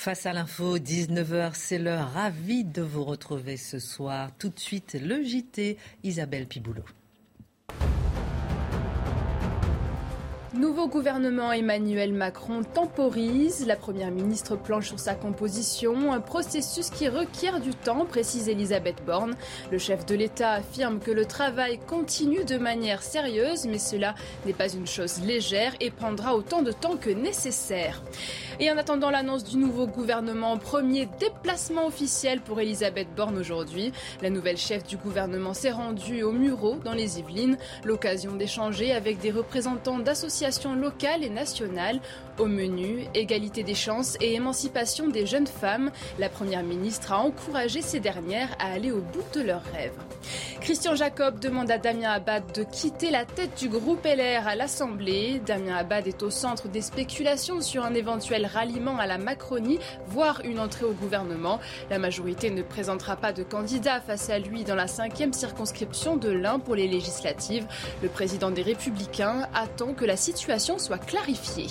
Face à l'info, 19h, c'est l'heure. Ravi de vous retrouver ce soir. Tout de suite, le JT, Isabelle Piboulot. Nouveau gouvernement Emmanuel Macron temporise. La première ministre planche sur sa composition. Un processus qui requiert du temps, précise Elisabeth Borne. Le chef de l'État affirme que le travail continue de manière sérieuse, mais cela n'est pas une chose légère et prendra autant de temps que nécessaire. Et en attendant l'annonce du nouveau gouvernement, premier déplacement officiel pour Elisabeth Borne aujourd'hui. La nouvelle chef du gouvernement s'est rendue au Murau dans les Yvelines. L'occasion d'échanger avec des représentants d'associations locales et nationales. Au menu, égalité des chances et émancipation des jeunes femmes. La première ministre a encouragé ces dernières à aller au bout de leurs rêves. Christian Jacob demande à Damien Abad de quitter la tête du groupe LR à l'Assemblée. Damien Abad est au centre des spéculations sur un éventuel ralliement à la Macronie, voire une entrée au gouvernement. La majorité ne présentera pas de candidat face à lui dans la cinquième circonscription de l'Ain pour les législatives. Le président des Républicains attend que la situation soit clarifiée.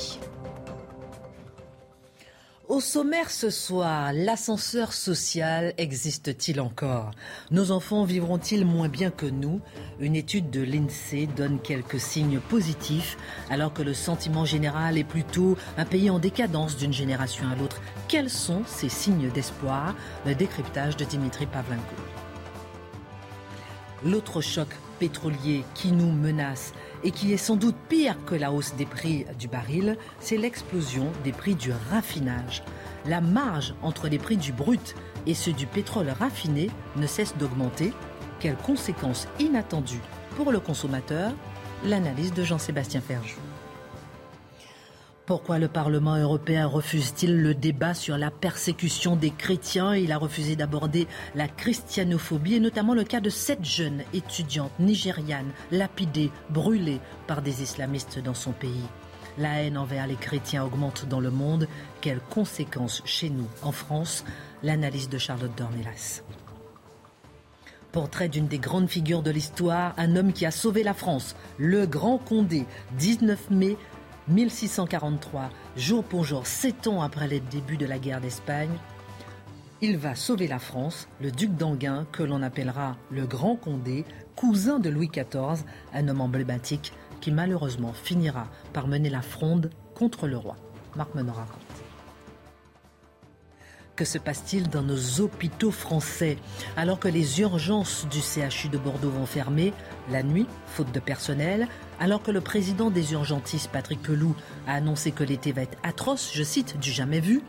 Au sommaire ce soir, l'ascenseur social existe-t-il encore? Nos enfants vivront-ils moins bien que nous? Une étude de l'INSEE donne quelques signes positifs, alors que le sentiment général est plutôt un pays en décadence d'une génération à l'autre. Quels sont ces signes d'espoir? Le décryptage de Dimitri Pavlenko. L'autre choc pétrolier qui nous menace et qui est sans doute pire que la hausse des prix du baril, c'est l'explosion des prix du raffinage. La marge entre les prix du brut et ceux du pétrole raffiné ne cesse d'augmenter. Quelles conséquences inattendues pour le consommateur? L'analyse de Jean-Sébastien Ferjou. Pourquoi le Parlement européen refuse-t-il le débat sur la persécution des chrétiens? Il a refusé d'aborder la christianophobie et notamment le cas de sept jeunes étudiantes nigérianes lapidées, brûlées par des islamistes dans son pays. La haine envers les chrétiens augmente dans le monde. Quelles conséquences chez nous, en France? L'analyse de Charlotte Dornelas. Portrait d'une des grandes figures de l'histoire, un homme qui a sauvé la France, le Grand Condé, 19 mai 1643, jour pour jour, sept ans après les débuts de la guerre d'Espagne, il va sauver la France, le duc d'Anguin, que l'on appellera le Grand Condé, cousin de Louis XIV, un homme emblématique qui malheureusement finira par mener la fronde contre le roi. Marc Menor raconte. Que se passe-t-il dans nos hôpitaux français? Alors que les urgences du CHU de Bordeaux vont fermer, la nuit, faute de personnel, alors que le président des urgentistes, Patrick Peloux, a annoncé que l'été va être atroce, je cite, du jamais vu,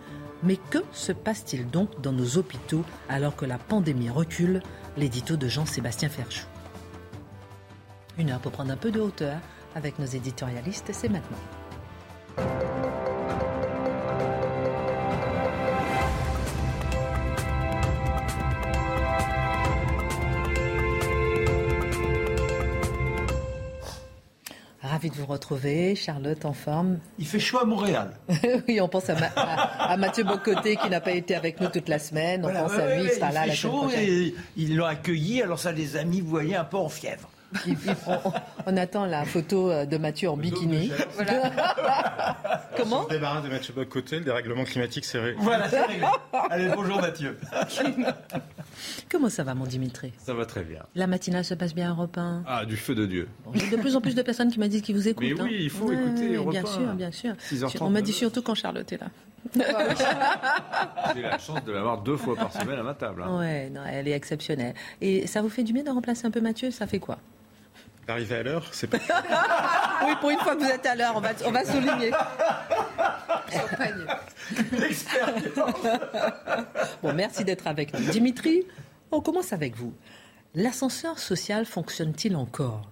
mais que se passe-t-il donc dans nos hôpitaux alors que la pandémie recule? L'édito de Jean-Sébastien Ferchou. Une heure pour prendre un peu de hauteur avec nos éditorialistes, c'est maintenant. Ravi de vous retrouver, Charlotte en forme. Il fait chaud à Montréal. oui, on pense à, Mathieu Bocoté qui n'a pas été avec nous toute la semaine. On pense à lui, il sera là la semaine prochaine. Et ils l'ont accueilli, alors ça les a mis, vous voyez, un peu en fièvre. On, attend la photo euh, de Mathieu en bikini. Comment On se débarrasse de Mathieu Bocoté, le dérèglement climatique, c'est réglé. Voilà, c'est réglé. Allez, bonjour Mathieu. Comment ça va, mon Dimitri? Ça va très bien. La matinale se passe bien à Europe 1 Ah, du feu de Dieu. Il y a de plus en plus de personnes qui me disent qu'ils vous écoutent. Mais oui, il faut écouter Europe Bien sûr, bien sûr. On m'a dit surtout quand Charlotte est là. J'ai la chance de l'avoir deux fois par semaine à ma table. Hein. Ouais, non, elle est exceptionnelle. Et ça vous fait du bien de remplacer un peu Mathieu? Ça fait quoi? D'arriver à l'heure, c'est pas. oui, pour une fois que vous êtes à l'heure, on va, on va souligner. bon, merci d'être avec nous. Dimitri, on commence avec vous. L'ascenseur social fonctionne-t-il encore?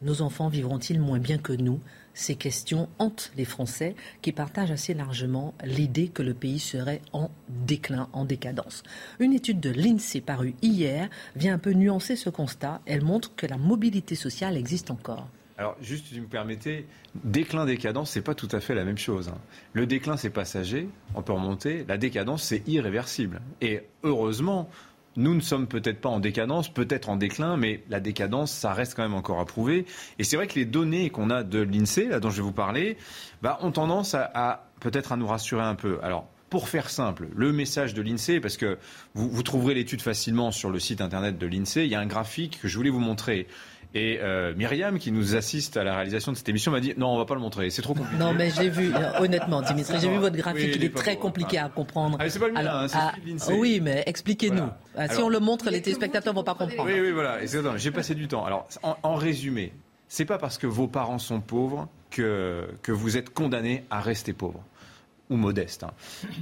Nos enfants vivront-ils moins bien que nous? Ces questions hantent les Français qui partagent assez largement l'idée que le pays serait en déclin, en décadence. Une étude de l'INSEE parue hier vient un peu nuancer ce constat. Elle montre que la mobilité sociale existe encore. Alors, juste, si vous me permettez, déclin, décadence, c'est pas tout à fait la même chose. Hein. Le déclin, c'est passager, on peut remonter. La décadence, c'est irréversible. Et heureusement, nous ne sommes peut-être pas en décadence, peut-être en déclin, mais la décadence, ça reste quand même encore à prouver. Et c'est vrai que les données qu'on a de l'INSEE, là dont je vais vous parler, bah, ont tendance à, peut-être à nous rassurer un peu. Alors, Pour faire simple, le message de l'INSEE, parce que vous, vous trouverez l'étude facilement sur le site internet de l'INSEE, il y a un graphique que je voulais vous montrer. Et euh, Myriam, qui nous assiste à la réalisation de cette émission, m'a dit non, on va pas le montrer, c'est trop compliqué. Non, mais j'ai vu, euh, honnêtement, Dimitri, j'ai vu votre graphique, il est, très compliqué à comprendre. Ah, c'est pas le mien, hein, c'est ah, Oui, mais expliquez-nous. Ah, si on le montre, les téléspectateurs vont pas comprendre. Oui, oui, voilà. J'ai passé du temps. Alors, en, en résumé, c'est pas parce que vos parents sont pauvres que, que vous êtes condamnés à rester pauvres ou modeste. Hein.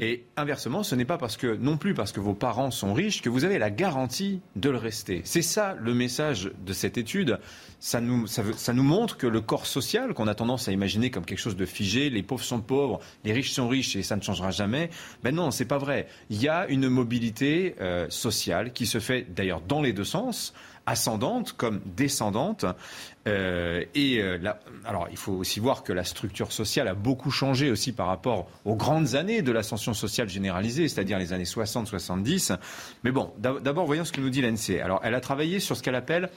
Et inversement, ce n'est pas parce que non plus parce que vos parents sont riches que vous avez la garantie de le rester. C'est ça le message de cette étude. Ça nous, ça, ça nous montre que le corps social, qu'on a tendance à imaginer comme quelque chose de figé, les pauvres sont pauvres, les riches sont riches et ça ne changera jamais. Ben non, c'est pas vrai. Il y a une mobilité euh, sociale qui se fait d'ailleurs dans les deux sens ascendante comme descendante. Euh, et euh, alors, il faut aussi voir que la structure sociale a beaucoup changé aussi par rapport aux grandes années de l'ascension sociale généralisée, c'est-à-dire les années 60-70. Mais bon, d'abord, voyons ce que nous dit l'ANC. Alors, elle a travaillé sur ce qu'elle appelle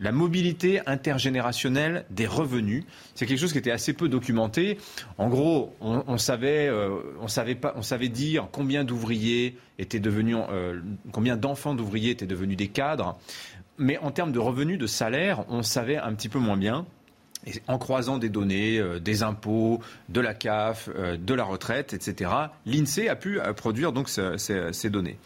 la mobilité intergénérationnelle des revenus, c'est quelque chose qui était assez peu documenté. En gros, on, savait, euh, on savait pas, on savait dire combien d'ouvriers étaient devenus, combien d'enfants d'ouvriers étaient devenus des cadres mais en termes de revenus, de salaire, on savait un petit peu moins bien. en croisant des données, euh, des impôts, de la CAF, euh, de la retraite, etc., l'INSEE a pu euh, produire donc ces données.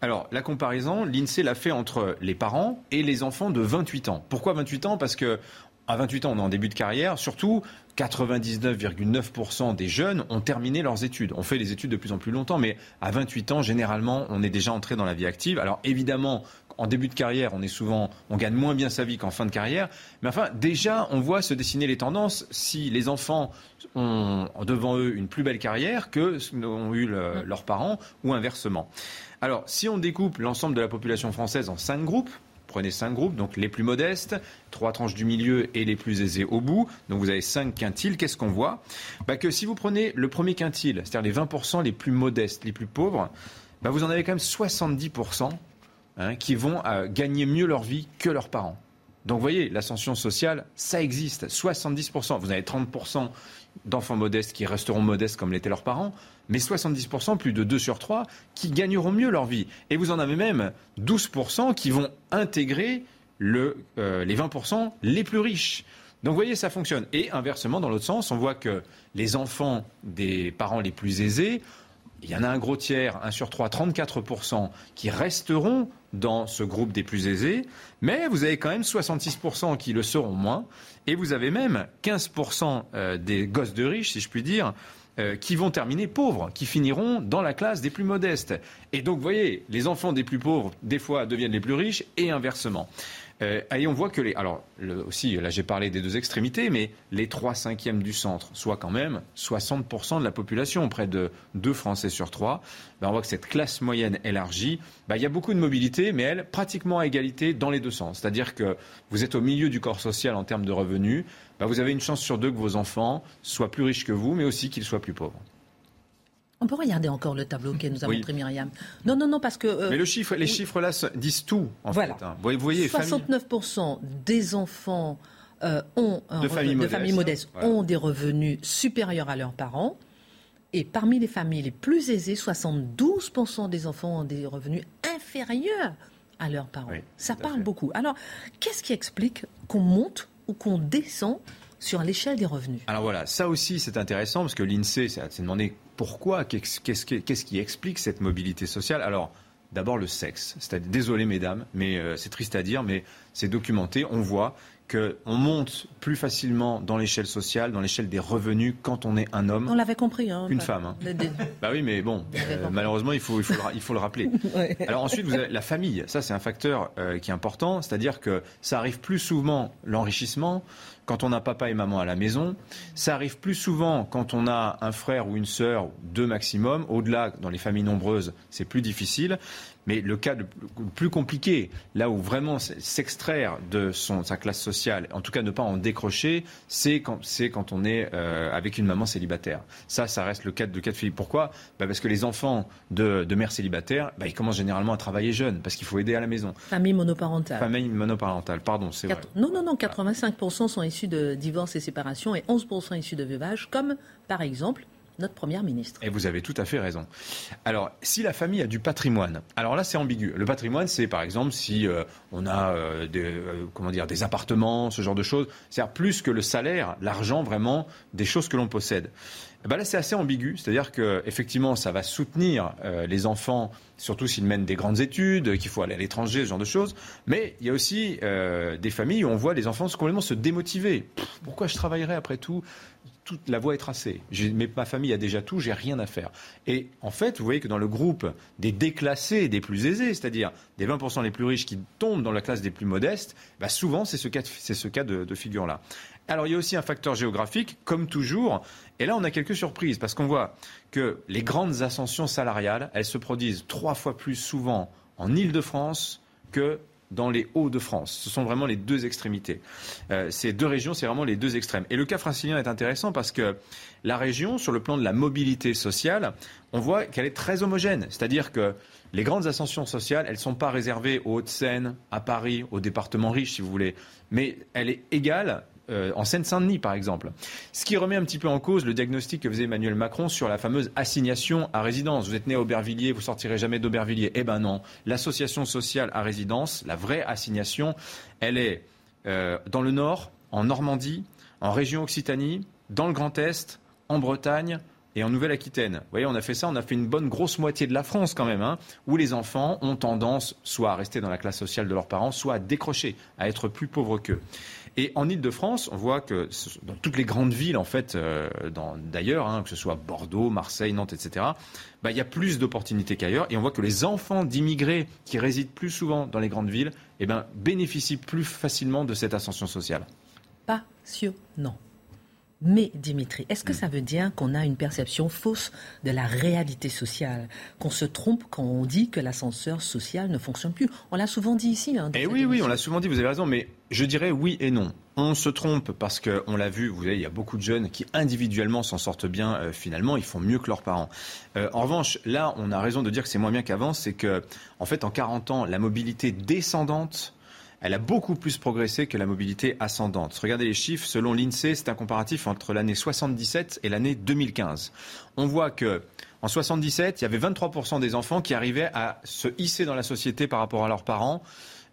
Alors, la comparaison, l'INSEE l'a fait entre les parents et les enfants de 28 ans. Pourquoi 28 ans? Parce que à 28 ans, on est en début de carrière. Surtout, 99,9% des jeunes ont terminé leurs études. On fait les études de plus en plus longtemps, mais à 28 ans, généralement, on est déjà entré dans la vie active. Alors évidemment, en début de carrière, on est souvent, on gagne moins bien sa vie qu'en fin de carrière. Mais enfin, déjà, on voit se dessiner les tendances. Si les enfants ont devant eux une plus belle carrière que ce qu'ont eu mmh. leurs parents, ou inversement. Alors, si on découpe l'ensemble de la population française en cinq groupes, prenez cinq groupes, donc les plus modestes, trois tranches du milieu et les plus aisés au bout. Donc vous avez cinq quintiles. Qu'est-ce qu'on voit? Bah Que si vous prenez le premier quintile, c'est-à-dire les 20% les plus modestes, les plus pauvres, bah vous en avez quand même 70% hein, qui vont euh, gagner mieux leur vie que leurs parents. Donc vous voyez, l'ascension sociale, ça existe. 70%. Vous avez 30% d'enfants modestes qui resteront modestes comme l'étaient leurs parents, mais 70%, plus de 2 sur 3, qui gagneront mieux leur vie. Et vous en avez même 12% qui vont intégrer euh, les 20% les plus riches. Donc vous voyez, ça fonctionne. Et inversement, dans l'autre sens, on voit que les enfants des parents les plus aisés, il y en a un gros tiers, 1 sur 3, 34%, qui resteront dans ce groupe des plus aisés, mais vous avez quand même 66% qui le seront moins, et vous avez même 15% euh, des gosses de riches, si je puis dire, euh, qui vont terminer pauvres, qui finiront dans la classe des plus modestes. Et donc, vous voyez, les enfants des plus pauvres, des fois, deviennent les plus riches, et inversement. Euh, et on voit que les. Alors, aussi, là j'ai parlé des deux extrémités, mais les 3 cinquièmes du centre, soit quand même 60% de la population, près de 2 Français sur 3, ben, on voit que cette classe moyenne élargie, ben, il y a beaucoup de mobilité, mais elle, pratiquement à égalité dans les deux sens. C'est-à-dire que vous êtes au milieu du corps social en termes de revenus, ben, vous avez une chance sur deux que vos enfants soient plus riches que vous, mais aussi qu'ils soient plus pauvres. On peut regarder encore le tableau que nous a montré Myriam. Non, non, non, parce que. Euh, Mais le chiffre, les chiffres là disent tout, en fait. Hein. Vous voyez, 69% des enfants euh, ont de, familles modestes, ont des revenus supérieurs à leurs parents. Et parmi les familles les plus aisées, 72% des enfants ont des revenus inférieurs à leurs parents. Ça parle beaucoup. Alors, qu'est-ce qui explique qu'on monte ou qu'on descend sur l'échelle des revenus? Alors voilà, ça aussi c'est intéressant parce que l'INSEE s'est demandé pourquoi Qu'est-ce qui explique cette mobilité sociale? Alors, d'abord le sexe. C'est désolé mesdames, mais euh, c'est triste à dire, mais c'est documenté. On voit qu'on monte plus facilement dans l'échelle sociale, dans l'échelle des revenus quand on est un homme. On l'avait compris. Hein, qu'une femme. Hein. bah oui, mais bon, euh, malheureusement, il faut, il, faut le, il faut le rappeler. Alors ensuite, vous avez la famille. Ça, c'est un facteur euh, qui est important. C'est-à-dire que ça arrive plus souvent, l'enrichissement, quand on a papa et maman à la maison. Ça arrive plus souvent quand on a un frère ou une sœur, deux maximum. Au-delà, dans les familles nombreuses, c'est plus difficile. Mais le cas le plus compliqué, là où vraiment s'extraire de son, sa classe sociale, en tout cas ne pas en décrocher, c'est quand, quand on est euh, avec une maman célibataire. Ça, ça reste le cas de, cas de Philippe. Pourquoi? Bah Parce que les enfants de, de mères célibataires, bah, ils commencent généralement à travailler jeunes, parce qu'il faut aider à la maison. Famille monoparentale. Famille monoparentale, pardon, c'est vrai. Non, non, non, 85% sont issus de divorces et séparations et 11% issus de veuvage, comme par exemple notre première ministre. Et vous avez tout à fait raison. Alors, si la famille a du patrimoine, alors là, c'est ambigu. Le patrimoine, c'est par exemple si euh, on a euh, des, euh, comment dire, des appartements, ce genre de choses. C'est-à-dire plus que le salaire, l'argent, vraiment, des choses que l'on possède. Eh ben là, c'est assez ambigu. C'est-à-dire que effectivement, ça va soutenir les enfants, surtout s'ils mènent des grandes études, qu'il faut aller à l'étranger, ce genre de choses. Mais il y a aussi des familles où on voit les enfants complètement se démotiver. pourquoi je travaillerais après tout? Toute la voie est tracée. Mais ma famille a déjà tout, j'ai rien à faire. Et en fait, vous voyez que dans le groupe des déclassés, des plus aisés, c'est-à-dire des 20% les plus riches qui tombent dans la classe des plus modestes, bah souvent c'est ce cas, de, de figure-là. Alors il y a aussi un facteur géographique, comme toujours. Et là, on a quelques surprises parce qu'on voit que les grandes ascensions salariales, elles se produisent trois fois plus souvent en Île-de-France que dans les Hauts-de-France. Ce sont vraiment les deux extrémités. Euh, ces deux régions, c'est vraiment les deux extrêmes. Et le cas francilien est intéressant parce que la région, sur le plan de la mobilité sociale, on voit qu'elle est très homogène. C'est-à-dire que les grandes ascensions sociales, elles ne sont pas réservées aux Hauts-de-Seine, à Paris, aux départements riches, si vous voulez, mais elle est égale euh, en Seine-Saint-Denis, par exemple. Ce qui remet un petit peu en cause le diagnostic que faisait Emmanuel Macron sur la fameuse assignation à résidence. Vous êtes né à Aubervilliers, vous sortirez jamais d'Aubervilliers. Eh ben non. L'association sociale à résidence, la vraie assignation, elle est euh, dans le Nord, en Normandie, en région Occitanie, dans le Grand Est, en Bretagne, et en Nouvelle-Aquitaine. Vous voyez, on a fait ça, on a fait une bonne grosse moitié de la France quand même, hein, où les enfants ont tendance soit à rester dans la classe sociale de leurs parents, soit à décrocher, à être plus pauvres qu'eux. Et en Ile-de-France, on voit que dans toutes les grandes villes, en fait, euh, d'ailleurs, hein, que ce soit Bordeaux, Marseille, Nantes, etc., bah, il y a plus d'opportunités qu'ailleurs. Et on voit que les enfants d'immigrés qui résident plus souvent dans les grandes villes eh ben, bénéficient plus facilement de cette ascension sociale. Passionnant. Mais Dimitri, est-ce que mm. ça veut dire qu'on a une perception fausse de la réalité sociale? Qu'on se trompe quand on dit que l'ascenseur social ne fonctionne plus? On l'a souvent dit ici. Hein, eh oui, oui, on l'a souvent dit, vous avez raison, mais je dirais oui et non. On se trompe parce qu'on l'a vu, vous il y a beaucoup de jeunes qui individuellement s'en sortent bien euh, finalement, ils font mieux que leurs parents. Euh, en revanche, là, on a raison de dire que c'est moins bien qu'avant, c'est que, en fait, en 40 ans, la mobilité descendante elle a beaucoup plus progressé que la mobilité ascendante. Regardez les chiffres, selon l'INSEE, c'est un comparatif entre l'année 77 et l'année 2015. On voit que en 77, il y avait 23% des enfants qui arrivaient à se hisser dans la société par rapport à leurs parents.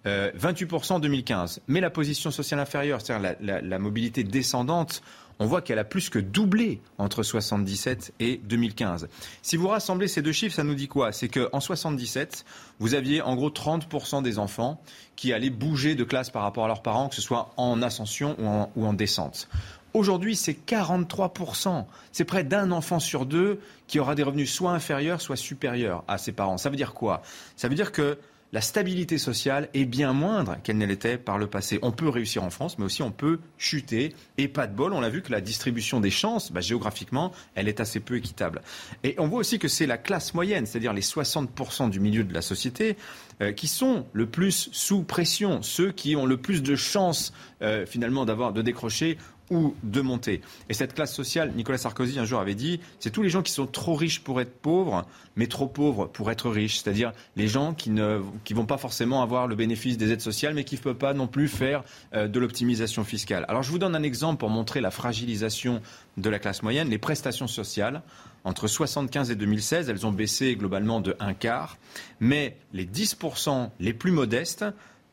28% en 2015. Mais la position sociale inférieure, c'est-à-dire la, la, mobilité descendante, on voit qu'elle a plus que doublé entre 77 et 2015. Si vous rassemblez ces deux chiffres, ça nous dit quoi? C'est qu'en 77, vous aviez en gros 30% des enfants qui allaient bouger de classe par rapport à leurs parents, que ce soit en ascension ou en, ou en descente. Aujourd'hui, c'est 43%. C'est près d'un enfant sur deux qui aura des revenus soit inférieurs, soit supérieurs à ses parents. Ça veut dire quoi? Ça veut dire que la stabilité sociale est bien moindre qu'elle ne l'était par le passé. On peut réussir en France, mais aussi on peut chuter. Et pas de bol, on a vu que la distribution des chances, bah, géographiquement, elle est assez peu équitable. Et on voit aussi que c'est la classe moyenne, c'est-à-dire les 60% du milieu de la société, euh, qui sont le plus sous pression, ceux qui ont le plus de chances euh, finalement d'avoir de décrocher ou de monter. Et cette classe sociale, Nicolas Sarkozy un jour avait dit, c'est tous les gens qui sont trop riches pour être pauvres, mais trop pauvres pour être riches. C'est-à-dire les gens qui ne qui vont pas forcément avoir le bénéfice des aides sociales, mais qui ne peuvent pas non plus faire euh, de l'optimisation fiscale. Alors je vous donne un exemple pour montrer la fragilisation de la classe moyenne. Les prestations sociales, entre 1975 et 2016, elles ont baissé globalement de un quart, mais les 10% les plus modestes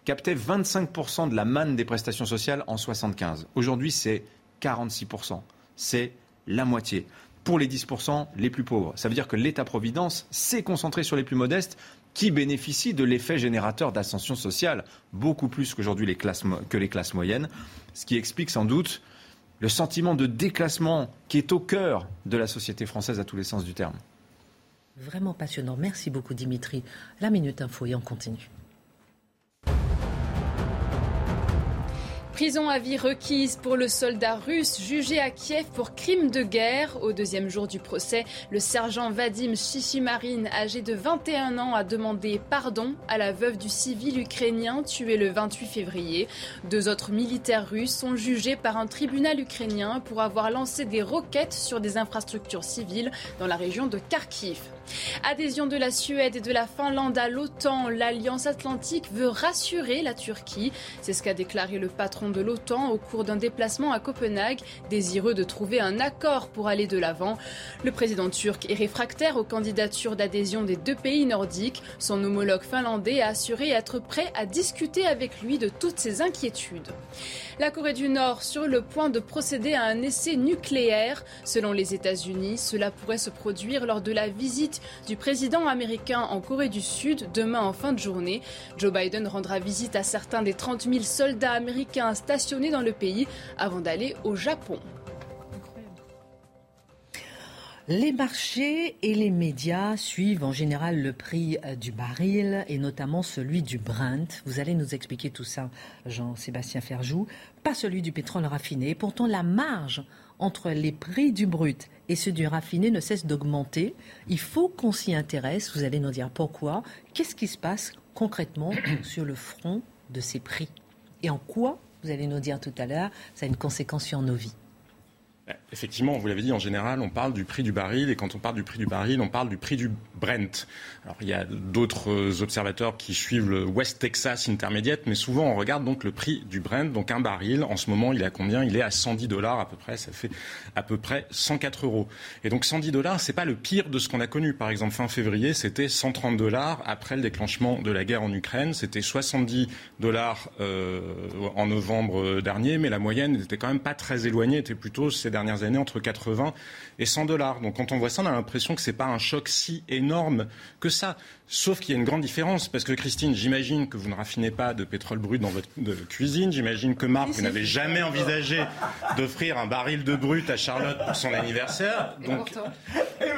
captait 25% de la manne des prestations sociales en 75. Aujourd'hui, c'est 46%. C'est la moitié. Pour les 10% les plus pauvres. Ça veut dire que l'État-providence s'est concentré sur les plus modestes qui bénéficient de l'effet générateur d'ascension sociale, beaucoup plus qu'aujourd'hui les classes, que les classes moyennes, ce qui explique sans doute le sentiment de déclassement qui est au cœur de la société française à tous les sens du terme. Vraiment passionnant. Merci beaucoup Dimitri. La Minute Info et on continue. Prison à vie requise pour le soldat russe jugé à Kiev pour crime de guerre. Au deuxième jour du procès, le sergent Vadim Shishimarin, âgé de 21 ans, a demandé pardon à la veuve du civil ukrainien tué le 28 février. Deux autres militaires russes sont jugés par un tribunal ukrainien pour avoir lancé des roquettes sur des infrastructures civiles dans la région de Kharkiv. Adhésion de la Suède et de la Finlande à l'OTAN, l'Alliance atlantique veut rassurer la Turquie. C'est ce qu'a déclaré le patron de l'OTAN au cours d'un déplacement à Copenhague, désireux de trouver un accord pour aller de l'avant. Le président turc est réfractaire aux candidatures d'adhésion des deux pays nordiques. Son homologue finlandais a assuré être prêt à discuter avec lui de toutes ses inquiétudes. La Corée du Nord sur le point de procéder à un essai nucléaire. Selon les États-Unis, cela pourrait se produire lors de la visite du président américain en Corée du Sud demain en fin de journée. Joe Biden rendra visite à certains des 30 000 soldats américains stationnés dans le pays avant d'aller au Japon. Les marchés et les médias suivent en général le prix euh, du baril et notamment celui du Brent. Vous allez nous expliquer tout ça, Jean-Sébastien Ferjou. Pas celui du pétrole raffiné. Pourtant, la marge entre les prix du brut et ceux du raffiné ne cesse d'augmenter. Il faut qu'on s'y intéresse. Vous allez nous dire pourquoi. Qu'est-ce qui se passe concrètement sur le front de ces prix? Et en quoi, vous allez nous dire tout à l'heure, ça a une conséquence sur nos vies? Effectivement, vous l'avez dit, en général, on parle du prix du baril, et quand on parle du prix du baril, on parle du prix du Brent. Alors, il y a d'autres observateurs qui suivent le West Texas Intermediate, mais souvent, on regarde donc le prix du Brent. Donc, un baril, en ce moment, il est à combien? Il est à 110 dollars à peu près, ça fait à peu près 104 euros. Et donc, 110 dollars, c'est pas le pire de ce qu'on a connu. Par exemple, fin février, c'était 130 dollars après le déclenchement de la guerre en Ukraine. C'était 70 dollars euh, en novembre dernier, mais la moyenne n'était quand même pas très éloignée, était plutôt dernières années entre 80 et 100 dollars. Donc quand on voit ça, on a l'impression que ce n'est pas un choc si énorme que ça. Sauf qu'il y a une grande différence, parce que Christine, j'imagine que vous ne raffinez pas de pétrole brut dans votre cuisine. J'imagine que Marc, vous n'avez jamais envisagé d'offrir un baril de brut à Charlotte pour son anniversaire. Donc,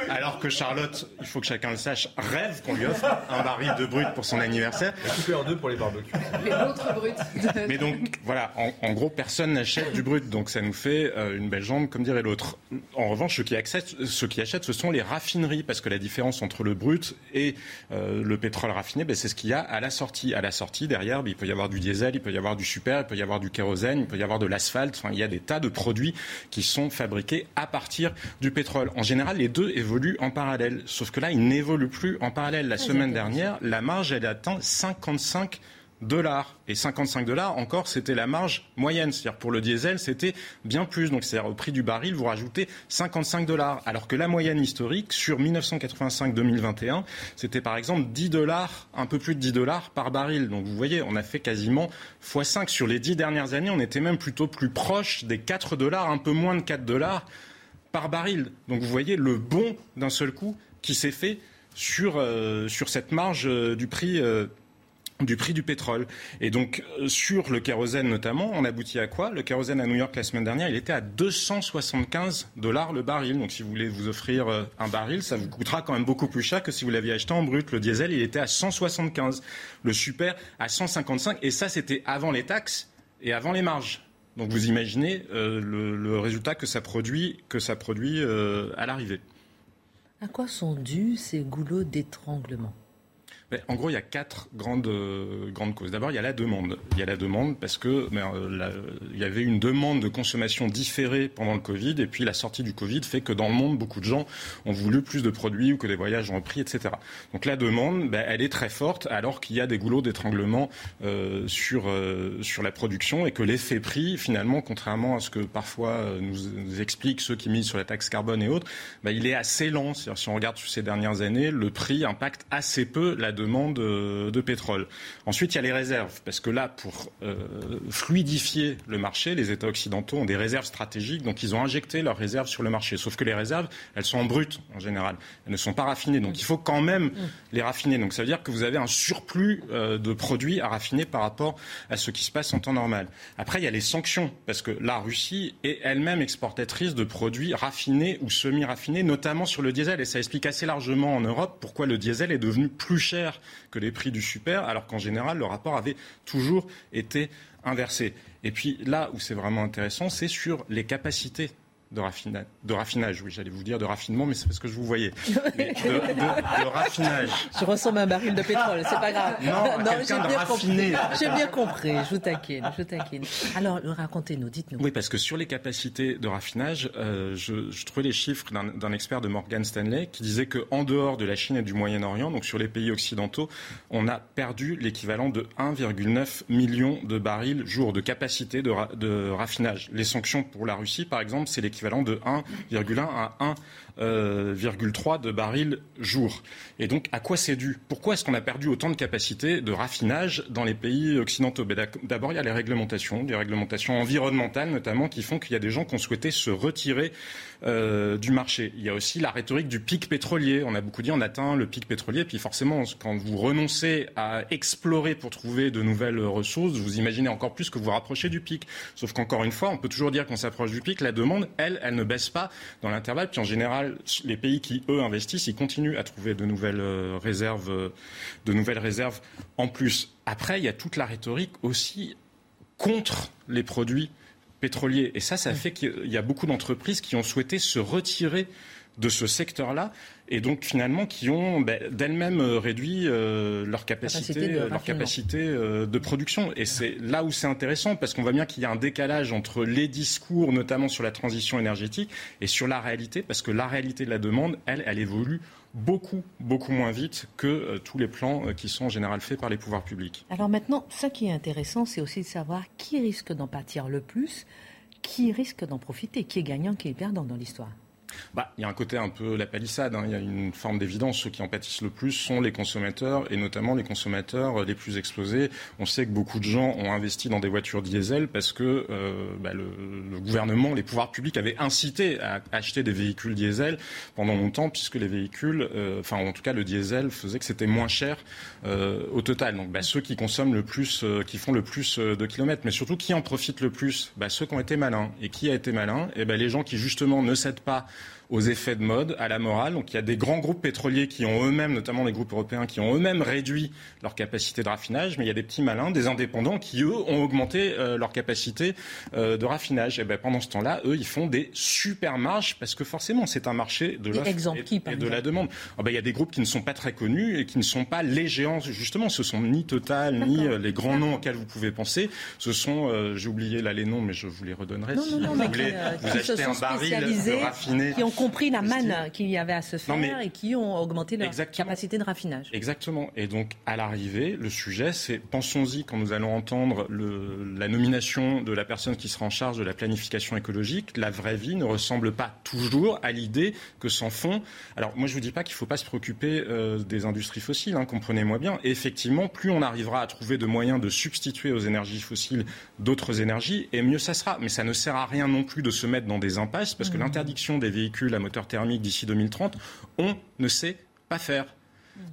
alors que Charlotte, il faut que chacun le sache, rêve qu'on lui offre un baril de brut pour son anniversaire. Coupé en deux pour les barbecues. Mais l'autre brut. Mais donc, voilà, en, gros, personne n'achète du brut. Donc ça nous fait euh, une belle jambe, comme dirait l'autre. En revanche, ceux qui, ceux qui achètent, ce sont les raffineries, parce que la différence entre le brut et euh, le pétrole raffiné, ben, c'est ce qu'il y a à la sortie. À la sortie, derrière, ben, il peut y avoir du diesel, il peut y avoir du super, il peut y avoir du kérosène, il peut y avoir de l'asphalte. Enfin, il y a des tas de produits qui sont fabriqués à partir du pétrole. En général, les deux évoluent en parallèle. Sauf que là, ils n'évoluent plus en parallèle. La semaine dernière, la marge, elle atteint 55 dollars. Et 55 dollars, encore, c'était la marge moyenne. C'est-à-dire pour le diesel, c'était bien plus. Donc c'est-à-dire au prix du baril, vous rajoutez 55 dollars. Alors que la moyenne historique sur 1985-2021, c'était par exemple 10 dollars, un peu plus de 10 dollars par baril. Donc vous voyez, on a fait quasiment x5. Sur les 10 dernières années, on était même plutôt plus proche des 4 dollars, un peu moins de 4 dollars par baril. Donc vous voyez le bon d'un seul coup qui s'est fait sur, euh, sur cette marge euh, du prix euh, du prix du pétrole. Et donc, euh, sur le kérosène notamment, on aboutit à quoi? Le kérosène à New York la semaine dernière, il était à 275 dollars le baril. Donc, si vous voulez vous offrir euh, un baril, ça vous coûtera quand même beaucoup plus cher que si vous l'aviez acheté en brut. Le diesel, il était à 175. Le super, à 155. Et ça, c'était avant les taxes et avant les marges. Donc, vous imaginez euh, le, résultat que ça produit, que ça produit à l'arrivée. À quoi sont dus ces goulots d'étranglement? En gros, il y a quatre grandes, euh, grandes causes. D'abord, il y a la demande. Il y a la demande parce que euh, il y avait une demande de consommation différée pendant le Covid, et puis la sortie du Covid fait que dans le monde, beaucoup de gens ont voulu plus de produits ou que les voyages ont repris, etc. Donc la demande, ben, elle est très forte, alors qu'il y a des goulots d'étranglement euh, sur, sur la production, et que l'effet prix, finalement, contrairement à ce que parfois nous expliquent ceux qui misent sur la taxe carbone et autres, ben, il est assez lent. Si on regarde sur ces dernières années, le prix impacte assez peu la demande euh, de pétrole. Ensuite, il y a les réserves, parce que là, pour euh, fluidifier le marché, les États occidentaux ont des réserves stratégiques, donc ils ont injecté leurs réserves sur le marché. Sauf que les réserves, elles sont en brut en général, elles ne sont pas raffinées, donc il faut quand même les raffiner. Donc ça veut dire que vous avez un surplus euh, de produits à raffiner par rapport à ce qui se passe en temps normal. Après, il y a les sanctions, parce que la Russie est elle-même exportatrice de produits raffinés ou semi-raffinés, notamment sur le diesel, et ça explique assez largement en Europe pourquoi le diesel est devenu plus cher que les prix du super, alors qu'en général, le rapport avait toujours été inversé. Et puis là où c'est vraiment intéressant, c'est sur les capacités de, de raffinage. Oui, j'allais vous dire de raffinement, mais c'est parce que je vous voyais. de, raffinage. Je ressemble à un baril de pétrole, c'est pas grave. Non, non j'ai bien compris. J'ai bien compris. Je vous taquine, je vous taquine. Alors, racontez-nous, dites-nous. Oui, parce que sur les capacités de raffinage, euh, je, je, trouvais les chiffres d'un expert de Morgan Stanley qui disait qu'en dehors de la Chine et du Moyen-Orient, donc sur les pays occidentaux, on a perdu l'équivalent de 1,9 million de barils jour de capacité de, de raffinage. Les sanctions pour la Russie, par exemple, c'est l'équivalent l'équivalent de 1,1 à 1,3 euh, de barils jour. Et donc, à quoi c'est dû? Pourquoi est-ce qu'on a perdu autant de capacité de raffinage dans les pays occidentaux? Ben, D'abord, il y a les réglementations, des réglementations environnementales notamment, qui font qu'il y a des gens qui ont souhaité se retirer euh, du marché. Il y a aussi la rhétorique du pic pétrolier. On a beaucoup dit on atteint le pic pétrolier, puis forcément, quand vous renoncez à explorer pour trouver de nouvelles ressources, vous imaginez encore plus que vous rapprochez du pic. Sauf qu'encore une fois, on peut toujours dire qu'on s'approche du pic. La demande, elle, elle ne baisse pas dans l'intervalle. Puis en général, les pays qui, eux, investissent, ils continuent à trouver de nouvelles euh, réserves, euh, de nouvelles réserves en plus. Après, il y a toute la rhétorique aussi contre les produits pétroliers. Et ça, ça fait qu'il y a beaucoup d'entreprises qui ont souhaité se retirer de ce secteur-là et donc finalement qui ont ben, d'elles-mêmes euh, réduit euh, leur capacité, de leur capacité euh, de production. Et c'est là où c'est intéressant parce qu'on voit bien qu'il y a un décalage entre les discours, notamment sur la transition énergétique, et sur la réalité, parce que la réalité de la demande, elle, elle évolue beaucoup, beaucoup moins vite que tous les plans qui sont en général faits par les pouvoirs publics. Alors maintenant, ce qui est intéressant, c'est aussi de savoir qui risque d'en pâtir le plus, qui risque d'en profiter, qui est gagnant, qui est perdant dans l'histoire. Bah, il y a un côté un peu la palissade. Hein. Il y a une forme d'évidence. Ceux qui en pâtissent le plus sont les consommateurs et notamment les consommateurs les plus exposés. On sait que beaucoup de gens ont investi dans des voitures diesel parce que euh, bah, le, gouvernement, les pouvoirs publics avaient incité à acheter des véhicules diesel pendant longtemps puisque les véhicules, euh, enfin en tout cas le diesel faisait que c'était moins cher euh, au total. Donc bah, ceux qui consomment le plus, qui font le plus de kilomètres, mais surtout qui en profitent le plus, ceux qui ont été malins. Et qui a été malin? Eh ben les gens qui justement ne cèdent pas aux effets de mode, à la morale. Donc il y a des grands groupes pétroliers qui ont eux-mêmes, notamment les groupes européens, qui ont eux-mêmes réduit leur capacité de raffinage, mais il y a des petits malins, des indépendants, qui eux ont augmenté euh, leur capacité euh, de raffinage. Et ben pendant ce temps-là, eux, ils font des super marges parce que forcément, c'est un marché de l'offre et, de la demande. Ah ben, il y a des groupes qui ne sont pas très connus et qui ne sont pas les géants. Justement, ce sont ni Total ni euh, les grands noms auxquels vous pouvez penser. Ce sont, j'ai oublié là les noms, mais je vous les redonnerai. si vous voulez, vous achetez un baril raffiné compris la manne qu'il y avait à se faire et qui ont augmenté leur capacité de raffinage. Exactement. Et donc, à l'arrivée, le sujet, c'est, pensons-y quand nous allons entendre le, la nomination de la personne qui sera en charge de la planification écologique, la vraie vie ne ressemble pas toujours à l'idée que s'en font. Alors, moi, je ne vous dis pas qu'il ne faut pas se préoccuper euh, des industries fossiles, hein, comprenez-moi bien. effectivement, plus on arrivera à trouver de moyens de substituer aux énergies fossiles d'autres énergies, et mieux ça sera. Mais ça ne sert à rien non plus de se mettre dans des impasses, parce que mmh. l'interdiction des véhicules la moteur thermique d'ici 2030, on ne sait pas faire.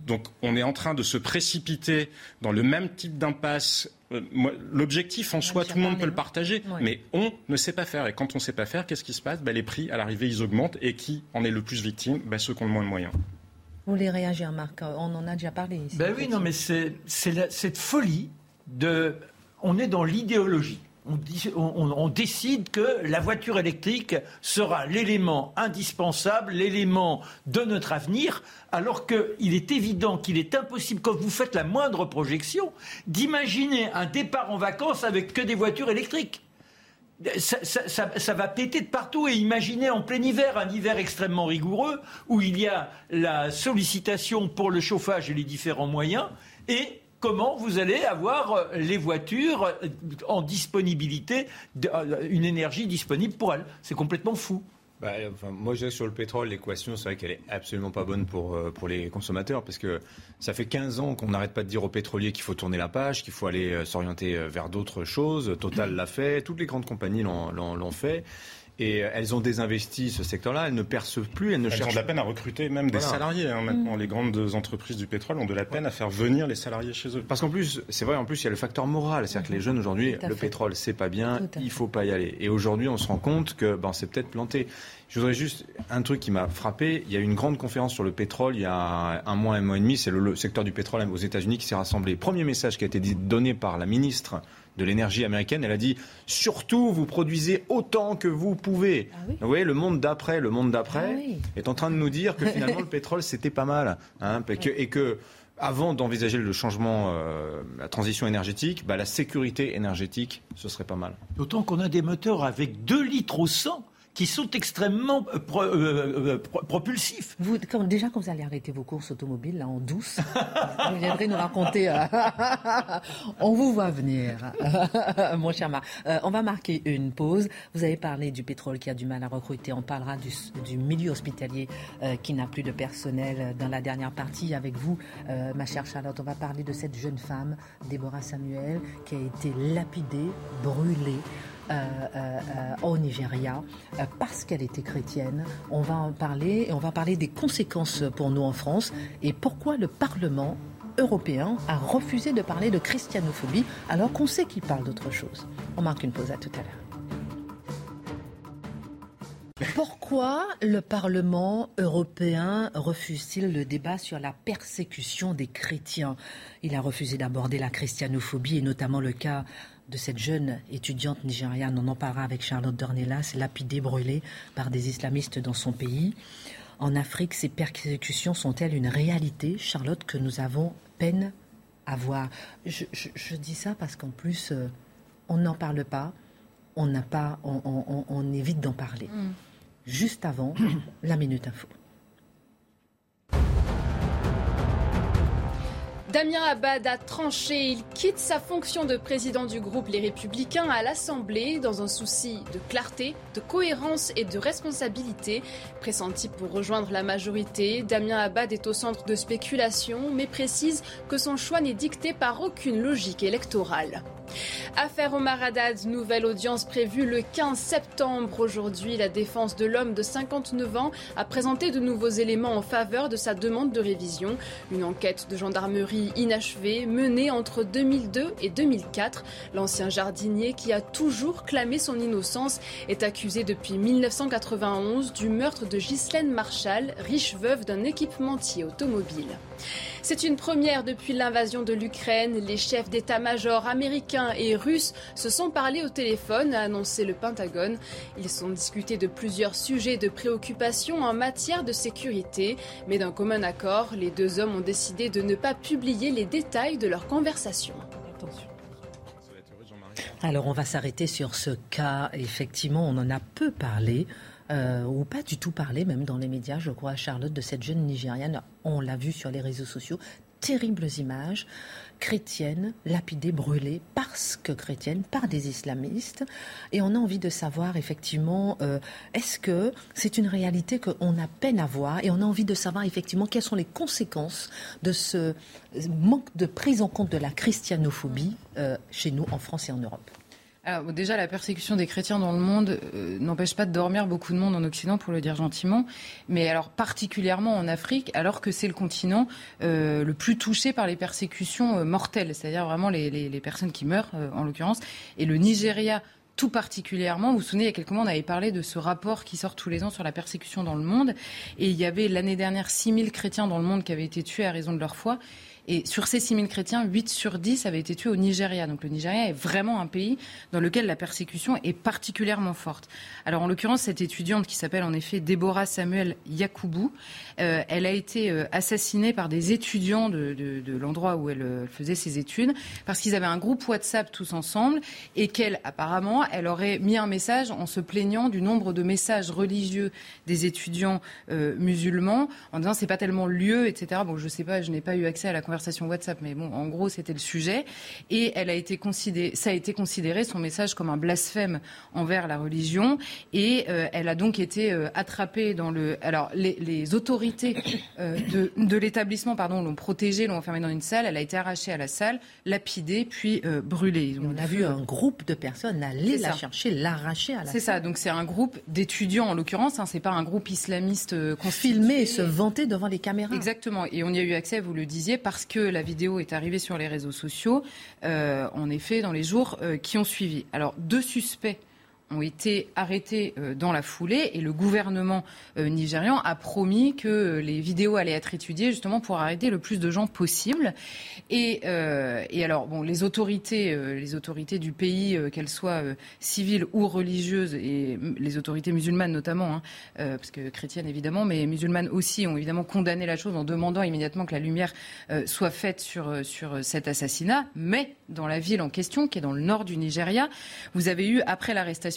Donc on est en train de se précipiter dans le même type d'impasse. Euh, l'objectif en soi, tout le monde peut le partager, mais on ne sait pas faire. Et quand on ne sait pas faire, qu'est-ce qui se passe? Ben, Les prix, à l'arrivée, ils augmentent. Et qui en est le plus victime? Ben, Ceux qui ont le moins de moyens. Vous voulez réagir, Marc? On en a déjà parlé ici. Ben oui, non, mais c'est cette folie de... On est dans l'idéologie on, décide que la voiture électrique sera l'élément indispensable, l'élément de notre avenir, alors qu'il est évident qu'il est impossible, quand vous faites la moindre projection, d'imaginer un départ en vacances avec que des voitures électriques. Ça, va péter de partout et imaginez en plein hiver, un hiver extrêmement rigoureux, où il y a la sollicitation pour le chauffage et les différents moyens, et comment vous allez avoir euh, les voitures euh, en disponibilité, euh, une énergie disponible pour elles. C'est complètement fou. Bah, moi, je dirais sur le pétrole, l'équation, c'est vrai qu'elle est absolument pas bonne pour, pour les consommateurs, parce que ça fait 15 ans qu'on n'arrête pas de dire aux pétroliers qu'il faut tourner la page, qu'il faut aller s'orienter vers d'autres choses. Total l'a fait, toutes les grandes compagnies l'ont fait. Et euh, elles ont désinvesti ce secteur-là, elles ne perçoivent plus, elles ne elles ont de la peine à recruter même des salariés. Hein, maintenant, mm. les grandes entreprises du pétrole ont de la peine à faire venir les salariés chez eux. Parce qu'en plus, c'est vrai, en plus, il y a le facteur moral. C'est-à-dire que les jeunes aujourd'hui, le pétrole, c'est pas bien, il faut pas y aller. Et aujourd'hui, on se rend compte que ben, c'est peut-être planté. Je voudrais juste un truc qui m'a frappé. Il y a eu une grande conférence sur le pétrole il y a un mois, un mois et demi. C'est le, secteur du pétrole aux États-Unis qui s'est rassemblé. Premier message qui a été donné par la ministre de l'énergie américaine. Elle a dit surtout vous produisez autant que vous pouvez. Ah vous voyez, le monde d'après, le monde d'après ah est en train de nous dire que finalement le pétrole c'était pas mal, hein, et que avant d'envisager le changement, euh, la transition énergétique, bah, la sécurité énergétique, ce serait pas mal. D'autant qu'on a des moteurs avec 2 litres au 100 qui sont extrêmement euh, euh, euh, propulsifs. Vous, déjà, quand vous allez arrêter vos courses automobiles là, en douce, vous viendrez nous raconter. on vous voit venir, mon cher Marc. on va marquer une pause. Vous avez parlé du pétrole qui a du mal à recruter. On parlera du, du milieu hospitalier qui n'a plus de personnel dans la dernière partie avec vous, ma chère Charlotte. On va parler de cette jeune femme, Déborah Samuel, qui a été lapidée, brûlée. Euh, euh, au Nigeria euh, parce qu'elle était chrétienne. On va en parler et on va parler des conséquences pour nous en France et pourquoi le Parlement européen a refusé de parler de christianophobie alors qu'on sait qu'il parle d'autre chose. On marque une pause à tout à l'heure. Pourquoi le Parlement européen refuse-t-il le débat sur la persécution des chrétiens? Il a refusé d'aborder la christianophobie et notamment le cas de cette jeune étudiante nigériane. On en parlera avec Charlotte Dornelas, lapidée, brûlée par des islamistes dans son pays. En Afrique, ces persécutions sont-elles une réalité, Charlotte, que nous avons peine à voir? Je, dis ça parce qu'en plus, euh, on n'en parle pas, on n'a pas, on, évite d'en parler. Mm. Juste avant la minute info. Damien Abad a tranché. Il quitte sa fonction de président du groupe Les Républicains à l'Assemblée dans un souci de clarté, de cohérence et de responsabilité. Pressenti pour rejoindre la majorité, Damien Abad est au centre de spéculation, mais précise que son choix n'est dicté par aucune logique électorale. Affaire Omar Haddad, nouvelle audience prévue le 15 septembre. Aujourd'hui, la défense de l'homme de 59 ans a présenté de nouveaux éléments en faveur de sa demande de révision. Une enquête de gendarmerie inachevée menée entre 2002 et 2004. L'ancien jardinier qui a toujours clamé son innocence est accusé depuis 1991 du meurtre de Ghislaine Marshall, riche veuve d'un équipementier automobile. C'est une première depuis l'invasion de l'Ukraine. Les chefs d'état-major américains et russes se sont parlé au téléphone, a annoncé le Pentagone. Ils ont discuté de plusieurs sujets de préoccupation en matière de sécurité, mais d'un commun accord, les deux hommes ont décidé de ne pas publier les détails de leur conversation. Alors on va s'arrêter sur ce cas. Effectivement, on en a peu parlé. Euh, ou pas du tout parlé, même dans les médias, je crois, Charlotte, de cette jeune Nigériane. On l'a vu sur les réseaux sociaux, terribles images chrétiennes, lapidées, brûlées, parce que chrétiennes, par des islamistes. Et on a envie de savoir, effectivement, euh, est-ce que c'est une réalité qu'on a peine à voir? Et on a envie de savoir, effectivement, quelles sont les conséquences de ce manque de prise en compte de la christianophobie euh, chez nous, en France et en Europe. Alors, déjà, la persécution des chrétiens dans le monde euh, n'empêche pas de dormir beaucoup de monde en Occident, pour le dire gentiment. Mais alors, particulièrement en Afrique, alors que c'est le continent euh, le plus touché par les persécutions euh, mortelles, c'est-à-dire vraiment les, les, les, personnes qui meurent, en l'occurrence. Et le Nigeria tout particulièrement. Vous vous souvenez, il y a quelques mois, on avait parlé de ce rapport qui sort tous les ans sur la persécution dans le monde. Et il y avait l'année dernière 6000 chrétiens dans le monde qui avaient été tués à raison de leur foi. Et sur ces 6 000 chrétiens, 8 sur 10 avaient été tués au Nigeria. Donc le Nigeria est vraiment un pays dans lequel la persécution est particulièrement forte. Alors en l'occurrence, cette étudiante qui s'appelle en effet Déborah Samuel Yakubu, euh, elle a été euh, assassinée par des étudiants de l'endroit où elle euh, faisait ses études parce qu'ils avaient un groupe WhatsApp tous ensemble et qu'elle, apparemment, elle aurait mis un message en se plaignant du nombre de messages religieux des étudiants musulmans en disant c'est pas tellement lieu, etc. Bon, je sais pas, je n'ai pas eu accès à la conversation conversation WhatsApp, mais bon, en gros, c'était le sujet. Et elle a été considérée, ça a été considéré, son message, comme un blasphème envers la religion. Et euh, elle a donc été euh, attrapée dans le. Alors, les, autorités euh, de, de l'établissement, pardon, l'ont protégée, l'ont enfermée dans une salle. Elle a été arrachée à la salle, lapidée, puis brûlée. On a vu un groupe de personnes aller la chercher, l'arracher à la salle. C'est ça. Donc, c'est un groupe d'étudiants, en l'occurrence. Hein, c'est pas un groupe islamiste filmé et se vanter devant les caméras. Exactement. Et on y a eu accès, vous le disiez, parce que la vidéo est arrivée sur les réseaux sociaux, euh, en effet, dans les jours euh, qui ont suivi. Alors, deux suspects ont été arrêtés euh, dans la foulée et le gouvernement euh, nigérian a promis que les vidéos allaient être étudiées justement pour arrêter le plus de gens possible. Et, euh, et alors, bon, les autorités, les autorités du pays, qu'elles soient civiles ou religieuses, et les autorités musulmanes notamment, hein, parce que chrétiennes évidemment, mais musulmanes aussi, ont évidemment condamné la chose en demandant immédiatement que la lumière soit faite sur, sur cet assassinat. Mais dans la ville en question, qui est dans le nord du Nigeria, vous avez eu, après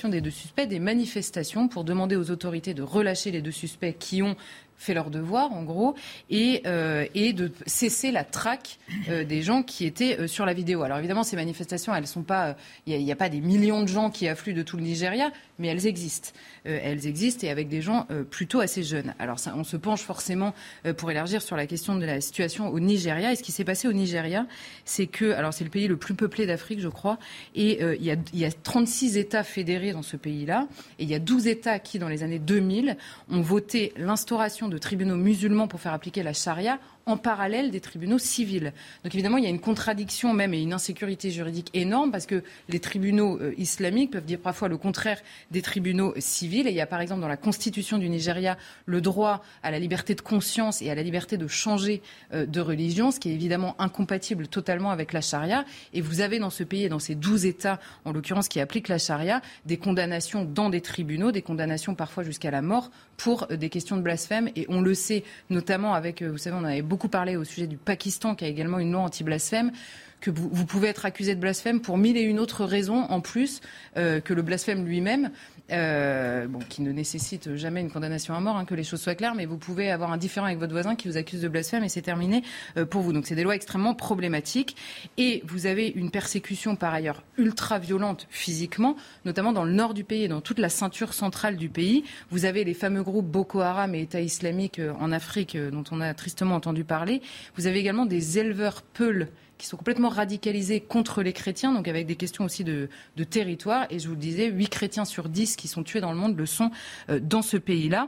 des deux suspects des manifestations pour demander aux autorités de relâcher les deux suspects qui ont fait leur devoir, en gros, et, euh, et de cesser la traque euh, des gens qui étaient euh, sur la vidéo. Alors évidemment, ces manifestations, elles sont pas, il n'y a, a, pas des millions de gens qui affluent de tout le Nigeria, mais elles existent. elles existent et avec des gens plutôt assez jeunes. Alors ça, on se penche forcément pour élargir sur la question de la situation au Nigeria. Et ce qui s'est passé au Nigeria, c'est que, alors c'est le pays le plus peuplé d'Afrique, je crois, et il y, a, il y a 36 États fédérés dans ce pays-là, et il y a 12 États qui, dans les années 2000, ont voté l'instauration de tribunaux musulmans pour faire appliquer la charia en parallèle des tribunaux civils. Donc évidemment, il y a une contradiction même et une insécurité juridique énorme parce que les tribunaux euh, islamiques peuvent dire parfois le contraire des tribunaux civils. Et il y a par exemple dans la constitution du Nigeria le droit à la liberté de conscience et à la liberté de changer euh, de religion, ce qui est évidemment incompatible totalement avec la charia. Et vous avez dans ce pays et dans ces douze États, en l'occurrence, qui appliquent la charia, des condamnations dans des tribunaux, des condamnations parfois jusqu'à la mort pour euh, des questions de blasphème. Et on le sait notamment avec, vous savez, on avait beaucoup beaucoup parlé au sujet du Pakistan, qui a également une loi anti-blasphème que vous, pouvez être accusé de blasphème pour mille et une autres raisons en plus euh, que le blasphème lui-même. Euh, bon, qui ne nécessite jamais une condamnation à mort, hein, que les choses soient claires, mais vous pouvez avoir un différent avec votre voisin qui vous accuse de blasphème et c'est terminé euh, pour vous. Donc c'est des lois extrêmement problématiques. Et vous avez une persécution par ailleurs ultra violente physiquement, notamment dans le nord du pays et dans toute la ceinture centrale du pays. Vous avez les fameux groupes Boko Haram et État islamique en Afrique dont on a tristement entendu parler. Vous avez également des éleveurs Peuls qui sont complètement radicalisés contre les chrétiens, donc avec des questions aussi de, territoire. Et je vous le disais, 8 chrétiens sur 10 qui sont tués dans le monde le sont euh, dans ce pays-là.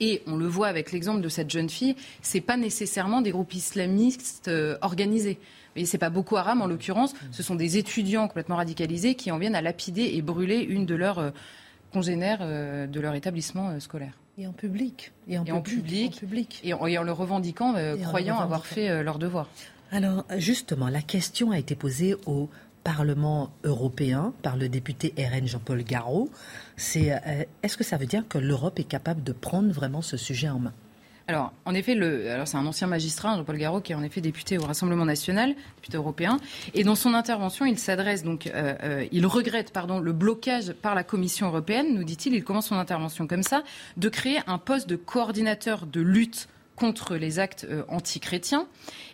Et on le voit avec l'exemple de cette jeune fille, ce n'est pas nécessairement des groupes islamistes euh, organisés. Et c'est pas Boko Haram en l'occurrence, ce sont des étudiants complètement radicalisés qui en viennent à lapider et brûler une de leurs euh, congénères de leur établissement scolaire. Et en public. Et en, public, Et, en, le revendiquant, croyant avoir fait leur devoir. Alors justement, la question a été posée au Parlement européen par le député RN Jean-Paul Garot. C'est euh, est-ce que ça veut dire que l'Europe est capable de prendre vraiment ce sujet en main? Alors, en effet, c'est un ancien magistrat, Jean-Paul Garot, qui est en effet député au Rassemblement national, député européen, et dans son intervention, il s'adresse donc, euh, euh, il regrette, pardon, le blocage par la Commission européenne, nous dit-il, il commence son intervention comme ça, de créer un poste de coordinateur de lutte contre les actes euh, antichrétiens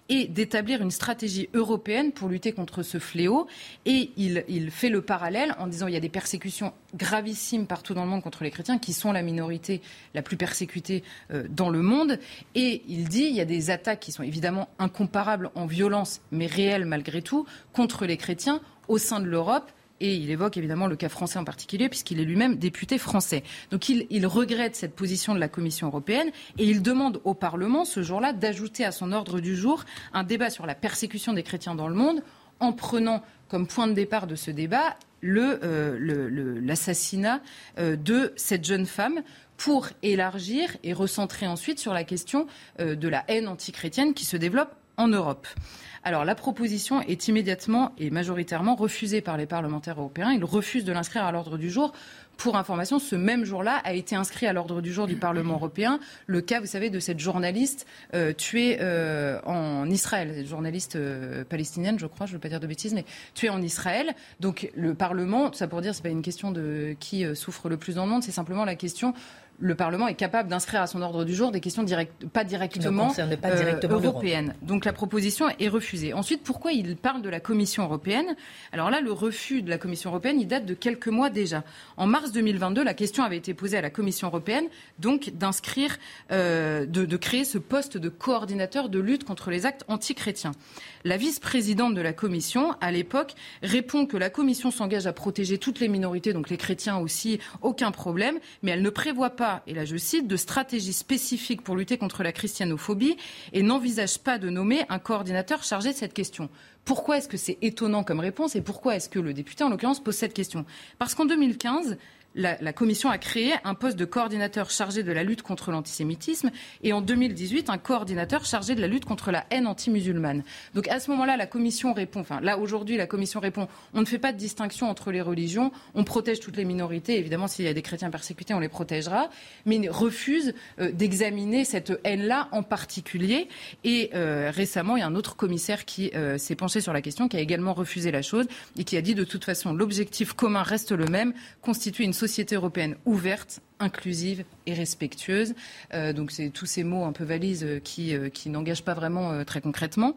et d'établir une stratégie européenne pour lutter contre ce fléau. Et il, fait le parallèle en disant qu'il y a des persécutions gravissimes partout dans le monde contre les chrétiens, qui sont la minorité la plus persécutée euh, dans le monde. Et il dit qu'il y a des attaques qui sont évidemment incomparables en violence, mais réelles malgré tout, contre les chrétiens au sein de l'Europe et il évoque évidemment le cas français en particulier, puisqu'il est lui-même député français. Donc il, regrette cette position de la Commission européenne et il demande au Parlement ce jour-là d'ajouter à son ordre du jour un débat sur la persécution des chrétiens dans le monde, en prenant comme point de départ de ce débat euh, l'assassinat euh, de cette jeune femme pour élargir et recentrer ensuite sur la question euh, de la haine antichrétienne qui se développe en Europe. Alors la proposition est immédiatement et majoritairement refusée par les parlementaires européens. Ils refusent de l'inscrire à l'ordre du jour pour information, ce même jour-là a été inscrit à l'ordre du jour du Parlement européen le cas, vous savez, de cette journaliste euh, tuée euh, en Israël, cette journaliste euh, palestinienne, je crois, je ne veux pas dire de bêtises, mais tuée en Israël. Donc le Parlement, ça pour dire, c'est pas une question de qui souffre le plus dans le monde, c'est simplement la question le Parlement est capable d'inscrire à son ordre du jour des questions pas directement, euh, européennes. Donc la proposition est refusée. Ensuite, pourquoi il parle de la Commission européenne? Alors là, le refus de la Commission européenne, il date de quelques mois déjà. En mars 2022, la question avait été posée à la Commission européenne, donc d'inscrire, euh, de, de créer ce poste de coordinateur de lutte contre les actes antichrétiens. La vice-présidente de la Commission, à l'époque, répond que la Commission s'engage à protéger toutes les minorités, donc les chrétiens aussi, aucun problème, mais elle ne prévoit pas et là je cite, de stratégie spécifique pour lutter contre la christianophobie et n'envisage pas de nommer un coordinateur chargé de cette question. Pourquoi est-ce que c'est étonnant comme réponse et pourquoi est-ce que le député, en l'occurrence, pose cette question? Parce qu'en 2015, la, Commission a créé un poste de coordinateur chargé de la lutte contre l'antisémitisme et en 2018 un coordinateur chargé de la lutte contre la haine anti-musulmane. Donc à ce moment-là, la Commission répond, enfin là aujourd'hui la Commission répond, on ne fait pas de distinction entre les religions, on protège toutes les minorités, évidemment s'il y a des chrétiens persécutés on les protégera, mais refuse euh, d'examiner cette haine-là en particulier. Et euh, récemment, il y a un autre commissaire qui euh, s'est penché sur la question, qui a également refusé la chose et qui a dit de toute façon l'objectif commun reste le même, constituer une société européenne ouverte, inclusive et respectueuse. Euh, donc c'est tous ces mots un peu valises euh, qui, euh, qui n'engagent pas vraiment très concrètement.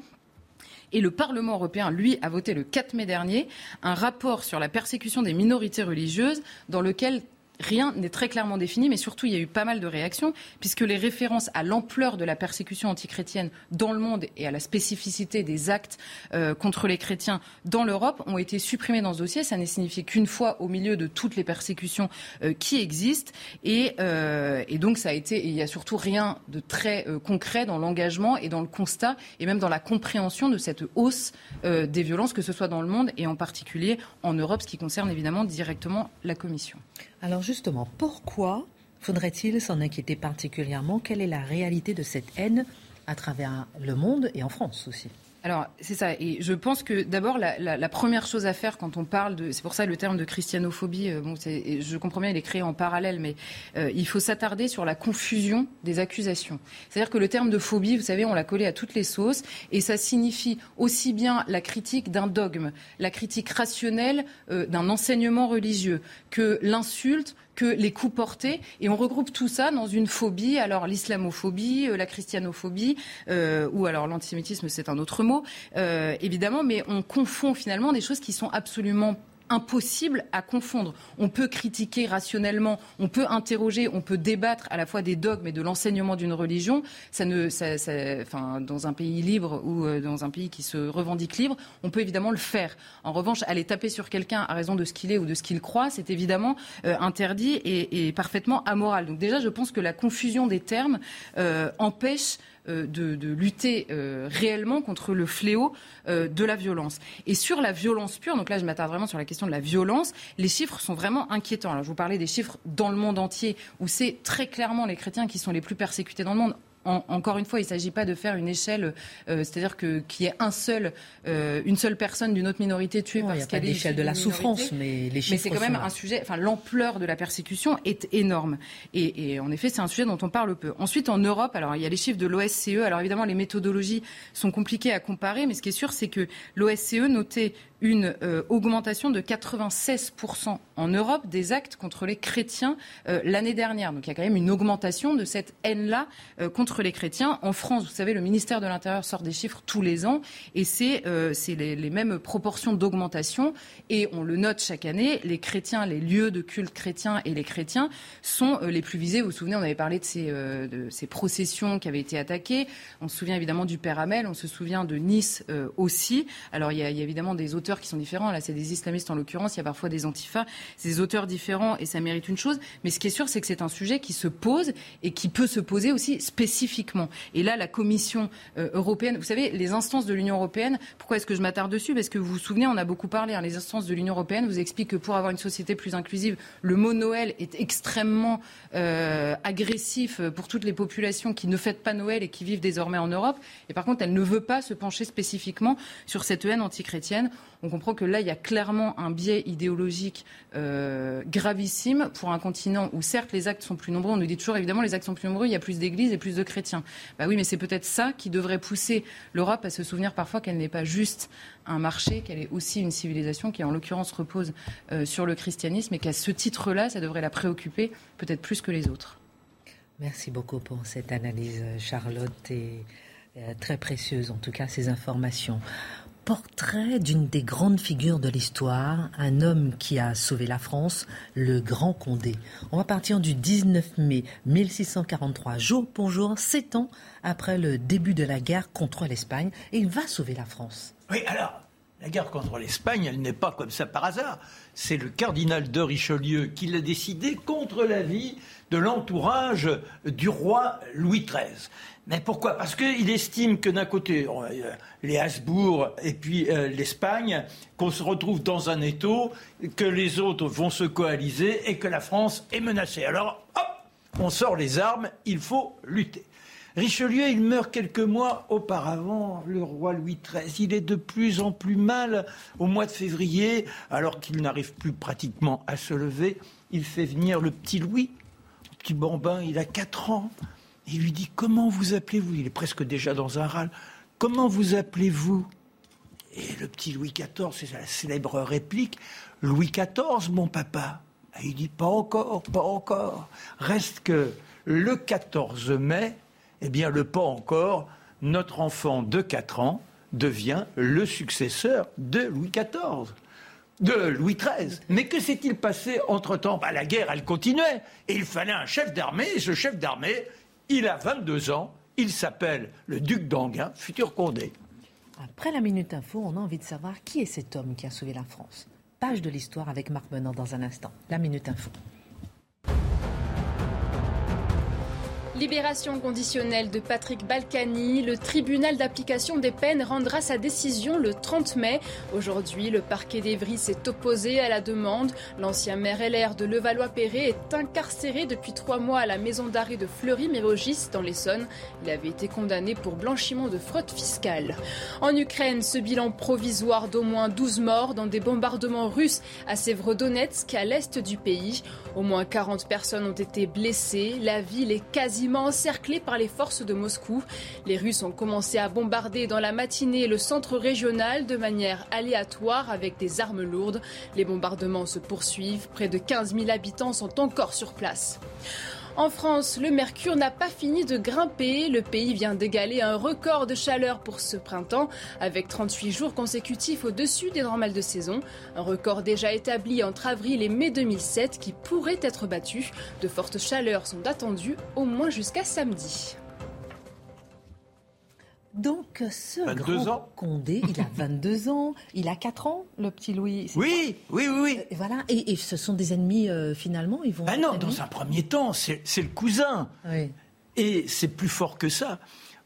Et le Parlement européen, lui, a voté le 4 mai dernier un rapport sur la persécution des minorités religieuses dans lequel rien n'est très clairement défini, mais surtout il y a eu pas mal de réactions, puisque les références à l'ampleur de la persécution antichrétienne dans le monde et à la spécificité des actes euh, contre les chrétiens dans l'Europe ont été supprimées dans ce dossier. Ça n'est signifié qu'une fois au milieu de toutes les persécutions euh, qui existent. Et, euh, et, donc ça a été, il n'y a surtout rien de très concret dans l'engagement et dans le constat et même dans la compréhension de cette hausse des violences, que ce soit dans le monde et en particulier en Europe, ce qui concerne évidemment directement la Commission. Alors justement, pourquoi faudrait-il s'en inquiéter particulièrement? Quelle est la réalité de cette haine à travers le monde et en France aussi? Alors, c'est ça. Et je pense que d'abord, la, première chose à faire quand on parle de. C'est pour ça le terme de christianophobie, euh, je comprends bien, il est créé en parallèle, mais euh, il faut s'attarder sur la confusion des accusations. C'est-à-dire que le terme de phobie, vous savez, on l'a collé à toutes les sauces, et ça signifie aussi bien la critique d'un dogme, la critique rationnelle euh, d'un enseignement religieux, que l'insulte que les coups portés. Et on regroupe tout ça dans une phobie. Alors l'islamophobie, euh, la christianophobie, euh, ou alors l'antisémitisme, c'est un autre mot, euh, évidemment. Mais on confond finalement des choses qui sont absolument impossible à confondre. On peut critiquer rationnellement, on peut interroger, on peut débattre à la fois des dogmes et de l'enseignement d'une religion. Ça ne, ça, enfin, dans un pays libre ou euh, dans un pays qui se revendique libre, on peut évidemment le faire. En revanche, aller taper sur quelqu'un à raison de ce qu'il est ou de ce qu'il croit, c'est évidemment euh, interdit et, parfaitement amoral. Donc déjà, je pense que la confusion des termes euh, empêche euh, de, lutter euh, réellement contre le fléau euh, de la violence. Et sur la violence pure, donc là je m'attarde vraiment sur la question de la violence, les chiffres sont vraiment inquiétants. Alors je vous parlais des chiffres dans le monde entier, où c'est très clairement les chrétiens qui sont les plus persécutés dans le monde encore une fois, il ne s'agit pas de faire une échelle, euh, c'est-à-dire que qu'il y ait un seul, euh, une seule personne d'une autre minorité tuée parce qu'elle est l'échelle de la souffrance, mais les Mais c'est quand même un sujet. Enfin, l'ampleur de la persécution est énorme. Et, et en effet, c'est un sujet dont on parle peu. Ensuite, en Europe, alors il y a les chiffres de l'OSCE. Alors évidemment, les méthodologies sont compliquées à comparer, mais ce qui est sûr, c'est que l'OSCE notait une euh, augmentation de 96% en Europe des actes contre les chrétiens euh, l'année dernière. Donc il y a quand même une augmentation de cette haine-là euh, contre les chrétiens. En France, vous savez, le ministère de l'Intérieur sort des chiffres tous les ans et c'est les, les, mêmes proportions d'augmentation. Et on le note chaque année, les chrétiens, les lieux de culte chrétiens et les chrétiens sont les plus visés. Vous vous souvenez, on avait parlé de ces, de ces processions qui avaient été attaquées. On se souvient évidemment du Père Amel, on se souvient de Nice aussi. Alors il y, il y a évidemment des auteurs qui sont différents. Là, c'est des islamistes en l'occurrence. Il y a parfois des antifas. C'est des auteurs différents et ça mérite une chose. Mais ce qui est sûr, c'est que c'est un sujet qui se pose et qui peut se poser aussi spécifiquement. Et là, la Commission euh, européenne, vous savez, les instances de l'Union européenne, pourquoi est-ce que je m'attarde dessus? Parce que vous vous souvenez, on a beaucoup parlé, hein, les instances de l'Union européenne vous expliquent que pour avoir une société plus inclusive, le mot Noël est extrêmement euh, agressif pour toutes les populations qui ne fêtent pas Noël et qui vivent désormais en Europe. Et par contre, elle ne veut pas se pencher spécifiquement sur cette haine antichrétienne on comprend que là, il y a clairement un biais idéologique euh, gravissime pour un continent où, certes, les actes sont plus nombreux. On nous dit toujours, évidemment, les actes sont plus nombreux, il y a plus d'églises et plus de chrétiens. Bah oui, mais c'est peut-être ça qui devrait pousser l'Europe à se souvenir parfois qu'elle n'est pas juste un marché, qu'elle est aussi une civilisation qui, en l'occurrence, repose euh, sur le christianisme et qu'à ce titre-là, ça devrait la préoccuper peut-être plus que les autres. Merci beaucoup pour cette analyse, Charlotte, et euh, très précieuse, en tout cas, ces informations portrait d'une des grandes figures de l'histoire, un homme qui a sauvé la France, le Grand Condé. On va partir du 19 mai 1643, jour pour jour, sept ans après le début de la guerre contre l'Espagne, et il va sauver la France. Oui, alors, La guerre contre l'Espagne, elle n'est pas comme ça par hasard. C'est le cardinal de Richelieu qui l'a décidé contre l'avis de l'entourage du roi Louis XIII. Mais pourquoi? Parce qu'il estime que d'un côté, les Habsbourg et puis euh, l'Espagne, qu'on se retrouve dans un étau, que les autres vont se coaliser et que la France est menacée. Alors, hop, on sort les armes, il faut lutter. Richelieu, il meurt quelques mois auparavant, le roi Louis XIII. Il est de plus en plus mal au mois de février, alors qu'il n'arrive plus pratiquement à se lever. Il fait venir le petit Louis, le petit bambin, il a 4 ans. Il lui dit Comment vous appelez-vous? Il est presque déjà dans un râle. Comment vous appelez-vous? Et le petit Louis XIV, c'est la célèbre réplique Louis XIV, mon papa. Et il dit Pas encore, pas encore. Reste que le 14 mai, eh bien, le pas encore, notre enfant de 4 ans devient le successeur de Louis XIV de Louis XIII. Mais que s'est-il passé entre-temps? Bah, La guerre, elle continuait. Et il fallait un chef d'armée. Et ce chef d'armée, il a 22 ans, il s'appelle le duc d'Anguin, futur Condé. Après la Minute Info, on a envie de savoir qui est cet homme qui a sauvé la France. Page de l'histoire avec Marc Menant dans un instant. La Minute Info. Libération conditionnelle de Patrick Balkany. Le tribunal d'application des peines rendra sa décision le 30 mai. Aujourd'hui, le parquet d'Evry s'est opposé à la demande. L'ancien maire LR de Levallois-Perret est incarcéré depuis trois mois à la maison d'arrêt de Fleury-Mérogis dans l'Essonne. Il avait été condamné pour blanchiment de fraude fiscale. En Ukraine, ce bilan provisoire d'au moins 12 morts dans des bombardements russes à Sévrodonetsk, à l'est du pays. Au moins 40 personnes ont été blessées. La ville est quasi encerclé par les forces de Moscou. Les Russes ont commencé à bombarder dans la matinée le centre régional de manière aléatoire avec des armes lourdes. Les bombardements se poursuivent. Près de 15 000 habitants sont encore sur place. En France, le mercure n'a pas fini de grimper. Le pays vient d'égaler un record de chaleur pour ce printemps, avec 38 jours consécutifs au-dessus des normales de saison. Un record déjà établi entre avril et mai 2007 qui pourrait être battu. De fortes chaleurs sont attendues au moins jusqu'à samedi. Donc, ce grand Condé, il a 22 ans, il a 4 ans, le petit Louis. Oui, oui, oui, oui. Et voilà, et, ce sont des ennemis euh, finalement, ils vont. Ben non, dans un premier temps, c'est le cousin. Oui. Et c'est plus fort que ça.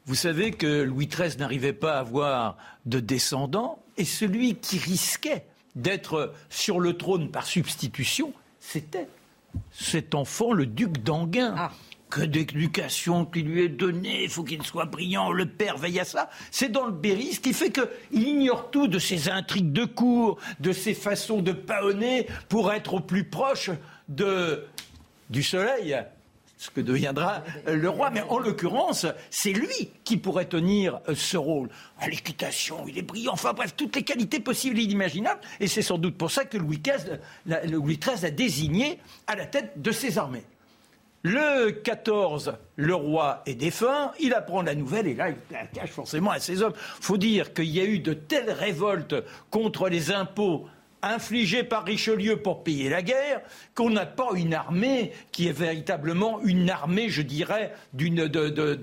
Vous savez que Louis XIII n'arrivait pas à avoir de descendants, et celui qui risquait d'être sur le trône par substitution, c'était cet enfant, le duc d'Anguin. Ah que d'éducation qui lui est donnée, il faut qu'il soit brillant, le père veille à ça. C'est dans le Berry, qui fait qu'il ignore tout de ses intrigues de cour, de ses façons de paonner pour être au plus proche du soleil, ce que deviendra le roi. Mais en l'occurrence, c'est lui qui pourrait tenir euh, ce rôle. À l'équitation, il est brillant, enfin bref, toutes les qualités possibles et inimaginables. Et c'est sans doute pour ça que Louis XIII, Louis XIII a désigné à la tête de ses armées. Le 14, le roi est défunt, il apprend la nouvelle et là, il la cache forcément à ses hommes. Il faut dire qu'il y a eu de telles révoltes contre les impôts infligé par Richelieu pour payer la guerre, qu'on n'a pas une armée qui est véritablement une armée, je dirais, d'une de, de,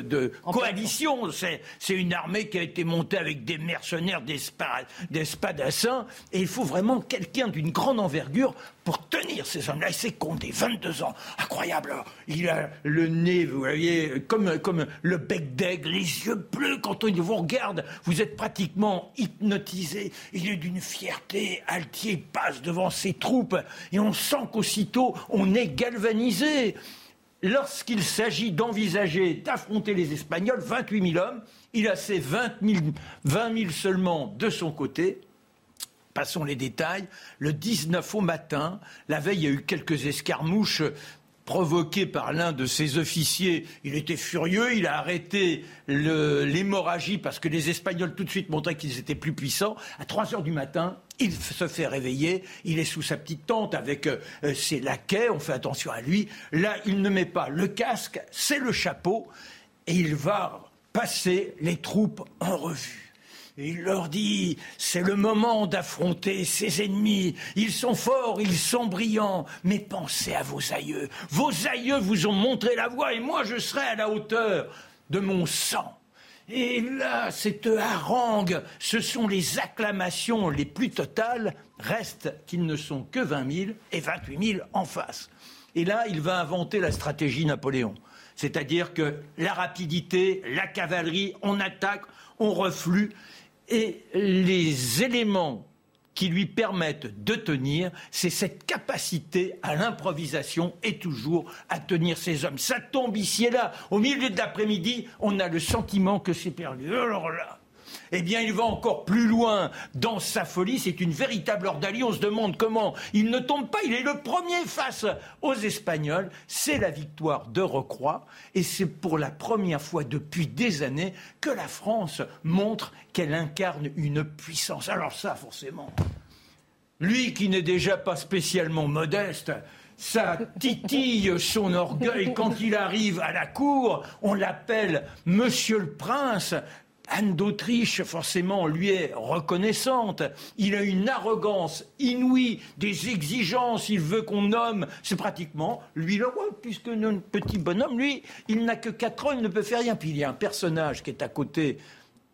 de, coalition. C'est une armée qui a été montée avec des mercenaires, des, des spadassins, et il faut vraiment quelqu'un d'une grande envergure pour tenir ces hommes-là. Et c'est Condé, 22 ans, incroyable. Il a le nez, vous voyez, comme, comme le bec d'aigle, les yeux bleus. Quand on vous regarde, vous êtes pratiquement hypnotisé. Il est d'une fierté. Altier passe devant ses troupes et on sent qu'aussitôt on est galvanisé. Lorsqu'il s'agit d'envisager d'affronter les Espagnols, 28 000 hommes, il a ses 20 20 000 seulement de son côté. Passons les détails. Le 19 au matin, la veille, il y a eu quelques escarmouches provoquées par l'un de ses officiers. Il était furieux, il a arrêté l'hémorragie parce que les Espagnols tout de suite montraient qu'ils étaient plus puissants. À 3 heures du matin, il se fait réveiller, il est sous sa petite tente avec euh, ses laquais, on fait attention à lui. Là, il ne met pas le casque, c'est le chapeau, et il va passer les troupes en revue il leur dit, c'est le moment d'affronter ses ennemis. Ils sont forts, ils sont brillants, mais pensez à vos aïeux. Vos aïeux vous ont montré la voie et moi je serai à la hauteur de mon sang. Et là, cette harangue, ce sont les acclamations les plus totales. Reste qu'ils ne sont que 20 000 et 28 000 en face. Et là, il va inventer la stratégie Napoléon. C'est-à-dire que la rapidité, la cavalerie, on attaque, on reflue. Et les éléments qui lui permettent de tenir, c'est cette capacité à l'improvisation et toujours à tenir ses hommes. Ça tombe ici et là. Au milieu de l'après-midi, on a le sentiment que c'est perdu. Alors là, eh bien, il va encore plus loin dans sa folie. C'est une véritable ordalie. On se demande comment il ne tombe pas. Il est le premier face aux Espagnols. C'est la victoire de Recroix. Et c'est pour la première fois depuis des années que la France montre qu'elle incarne une puissance. Alors ça, forcément, lui qui n'est déjà pas spécialement modeste, ça titille son orgueil quand il arrive à la cour. On l'appelle Monsieur le Prince. Anne d'Autriche, forcément, lui est reconnaissante. Il a une arrogance inouïe, des exigences. Il veut qu'on nomme. C'est pratiquement lui le roi, puisque notre petit bonhomme, lui, il n'a que quatre ans, il ne peut faire rien. Puis il y a un personnage qui est à côté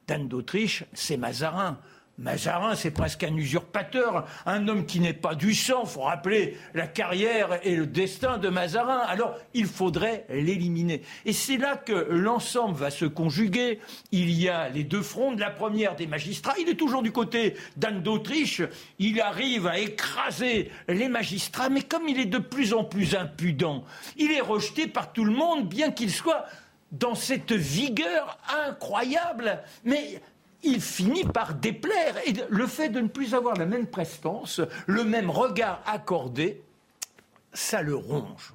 d'Anne d'Autriche, c'est Mazarin. Mazarin, c'est presque un usurpateur, un homme qui n'est pas du sang. Faut rappeler la carrière et le destin de Mazarin. Alors, il faudrait l'éliminer. Et c'est là que l'ensemble va se conjuguer. Il y a les deux fronts. La première, des magistrats. Il est toujours du côté d'Anne d'Autriche. Il arrive à écraser les magistrats, mais comme il est de plus en plus impudent, il est rejeté par tout le monde, bien qu'il soit dans cette vigueur incroyable. Mais il finit par déplaire. Et le fait de ne plus avoir la même prestance, le même regard accordé, ça le ronge.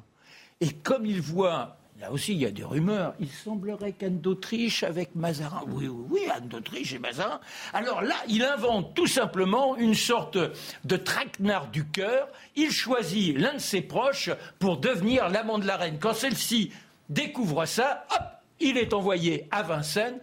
Et comme il voit, là aussi il y a des rumeurs, il semblerait qu'Anne d'Autriche avec Mazarin, oui, oui, oui, Anne d'Autriche et Mazarin, alors là, il invente tout simplement une sorte de traquenard du cœur, il choisit l'un de ses proches pour devenir l'amant de la reine. Quand celle-ci découvre ça, hop, il est envoyé à Vincennes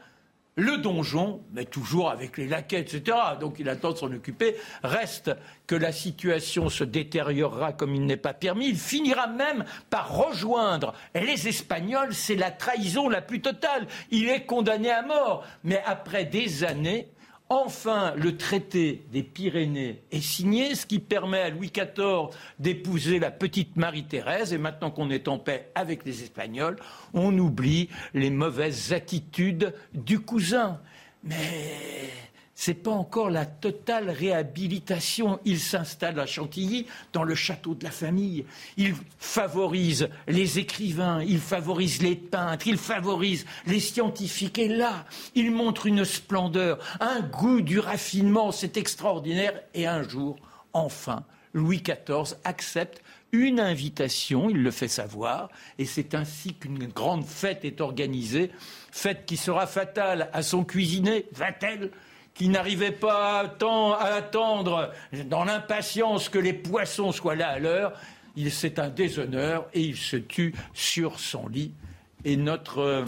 le donjon, mais toujours avec les laquais, etc. Donc il attend de s'en occuper. Reste que la situation se détériorera comme il n'est pas permis. Il finira même par rejoindre les Espagnols. C'est la trahison la plus totale. Il est condamné à mort. Mais après des années, Enfin, le traité des Pyrénées est signé, ce qui permet à Louis XIV d'épouser la petite Marie-Thérèse. Et maintenant qu'on est en paix avec les Espagnols, on oublie les mauvaises attitudes du cousin. Mais c'est pas encore la totale réhabilitation. Il s'installe à Chantilly, dans le château de la famille. Il favorise les écrivains, il favorise les peintres, il favorise les scientifiques. Et là, il montre une splendeur, un goût du raffinement. C'est extraordinaire. Et un jour, enfin, Louis XIV accepte une invitation, il le fait savoir, et c'est ainsi qu'une grande fête est organisée, fête qui sera fatale à son cuisinier, va-t-elle qui n'arrivait pas à attendre dans l'impatience que les poissons soient là à l'heure, c'est un déshonneur et il se tue sur son lit. Et notre euh,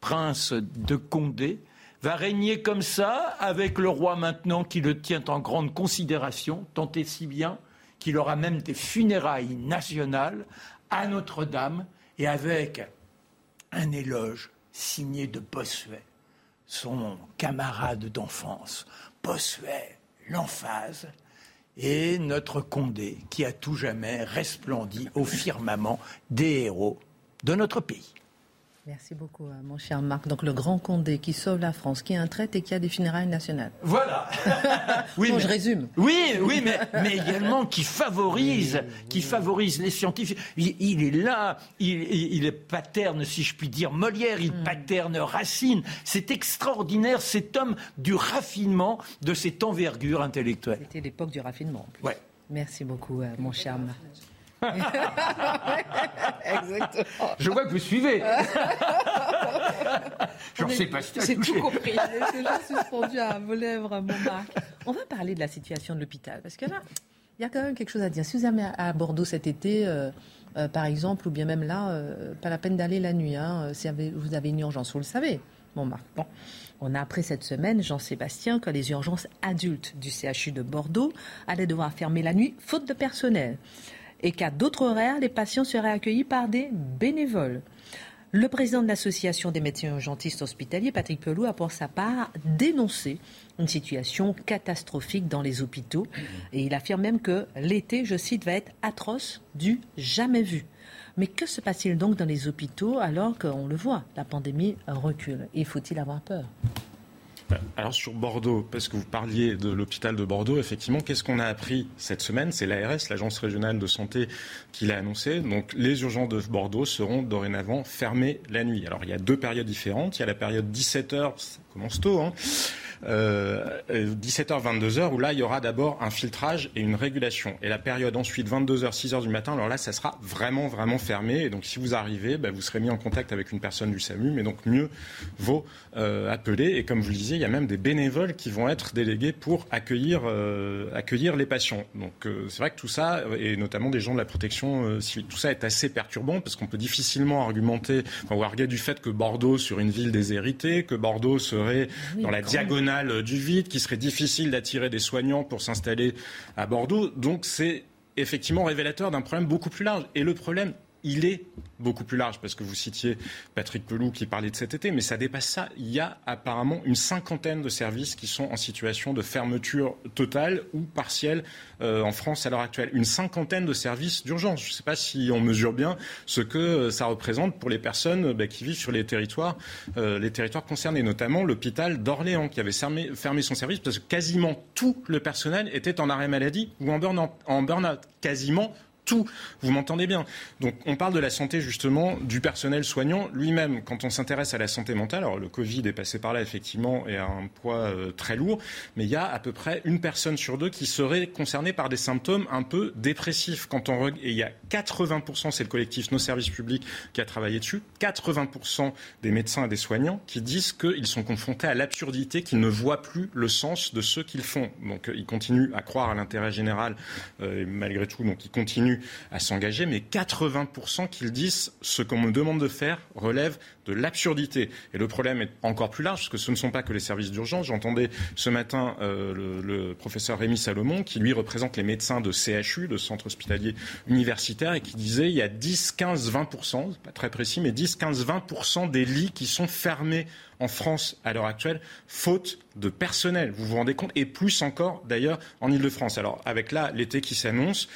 prince de Condé va régner comme ça, avec le roi maintenant qui le tient en grande considération, tant et si bien qu'il aura même des funérailles nationales à Notre-Dame et avec un éloge signé de Bossuet son camarade d'enfance, Bossuet, l'emphase, et notre Condé, qui a tout jamais resplendi au firmament des héros de notre pays. Merci beaucoup, euh, mon cher Marc. Donc, le grand Condé qui sauve la France, qui est un traite et qui a des funérailles nationales. Voilà. oui, je résume. Oui, oui, mais, mais également qui favorise, qui favorise les scientifiques. Il, est là, il, est paterne, si je puis dire, Molière, il mm. paterne Racine. C'est extraordinaire, cet homme du raffinement, de cette envergure intellectuelle. C'était l'époque du raffinement. Ouais. Merci beaucoup, euh, mon cher Marc. Exactement. Je vois que vous suivez. Je ne sais pas si J'ai tout compris. Déjà suspendu à vos lèvres, mon Marc. On va parler de la situation de l'hôpital. Parce que là, il y a quand même quelque chose à dire. Si vous allez à Bordeaux cet été, euh, euh, par exemple, ou bien même là, euh, pas la peine d'aller la nuit. Hein, si vous avez une urgence, vous le savez. Bon, Marc. Bon. On a appris cette semaine, Jean-Sébastien, que les urgences adultes du CHU de Bordeaux allaient devoir fermer la nuit, faute de personnel et qu'à d'autres horaires, les patients seraient accueillis par des bénévoles. Le président de l'association des médecins urgentistes hospitaliers, Patrick Pelou, a pour sa part dénoncé une situation catastrophique dans les hôpitaux. Et il affirme même que l'été, je cite, va être atroce du jamais vu. Mais que se passe-t-il donc dans les hôpitaux alors qu'on le voit, la pandémie recule? Et faut-il avoir peur? Alors sur Bordeaux, parce que vous parliez de l'hôpital de Bordeaux, effectivement, qu'est-ce qu'on a appris cette semaine? C'est l'ARS, l'Agence régionale de santé, qui l'a annoncé. Donc les urgences de Bordeaux seront dorénavant fermées la nuit. Alors il y a deux périodes différentes. Il y a la période 17h, ça commence tôt, hein, euh, 17h, 22h, où là, il y aura d'abord un filtrage et une régulation. Et la période ensuite, 22h, 6h du matin, alors là, ça sera vraiment, vraiment fermé. Et donc, si vous arrivez, bah, vous serez mis en contact avec une personne du SAMU, mais donc mieux vaut euh, appeler. Et comme je vous le disiez, il y a même des bénévoles qui vont être délégués pour accueillir, euh, accueillir les patients. Donc, euh, c'est vrai que tout ça, et notamment des gens de la protection euh, civile, tout ça est assez perturbant parce qu'on peut difficilement argumenter, enfin, ou arguer du fait que Bordeaux, sur une ville déshéritée, que Bordeaux serait dans la diagonale du vide, qui serait difficile d'attirer des soignants pour s'installer à Bordeaux. Donc c'est effectivement révélateur d'un problème beaucoup plus large. Et le problème, il est beaucoup plus large, parce que vous citiez Patrick Pelou qui parlait de cet été, mais ça dépasse ça. Il y a apparemment une cinquantaine de services qui sont en situation de fermeture totale ou partielle euh, en France à l'heure actuelle. Une cinquantaine de services d'urgence. Je ne sais pas si on mesure bien ce que euh, ça représente pour les personnes euh, bah, qui vivent sur les territoires, les concernés, notamment l'hôpital d'Orléans qui avait fermé, son service parce que quasiment tout le personnel était en arrêt maladie ou en burn-out. Burn quasiment tout. Vous m'entendez bien Donc on parle de la santé justement du personnel soignant lui-même. Quand on s'intéresse à la santé mentale, alors le Covid est passé par là effectivement et a un poids euh, très lourd, mais il y a à peu près une personne sur deux qui serait concernée par des symptômes un peu dépressifs. Quand on et il y a 80%, c'est le collectif Nos Services Publics qui a travaillé dessus, 80% des médecins et des soignants qui disent qu'ils sont confrontés à l'absurdité, qu'ils ne voient plus le sens de ce qu'ils font. Donc euh, ils continuent à croire à l'intérêt général euh, et malgré tout, donc ils continuent à s'engager, mais 80% qu'ils disent ce qu'on me demande de faire relève de l'absurdité. Et le problème est encore plus large, parce que ce ne sont pas que les services d'urgence. J'entendais ce matin euh, le, professeur Rémi Salomon, qui lui représente les médecins de CHU, de centre hospitalier universitaire, et qui disait il y a 10, 15, 20%, pas très précis, mais 10, 15, 20% des lits qui sont fermés en France à l'heure actuelle, faute de personnel. Vous vous rendez compte? Et plus encore, d'ailleurs, en Ile-de-France. Alors, avec là, l'été qui s'annonce,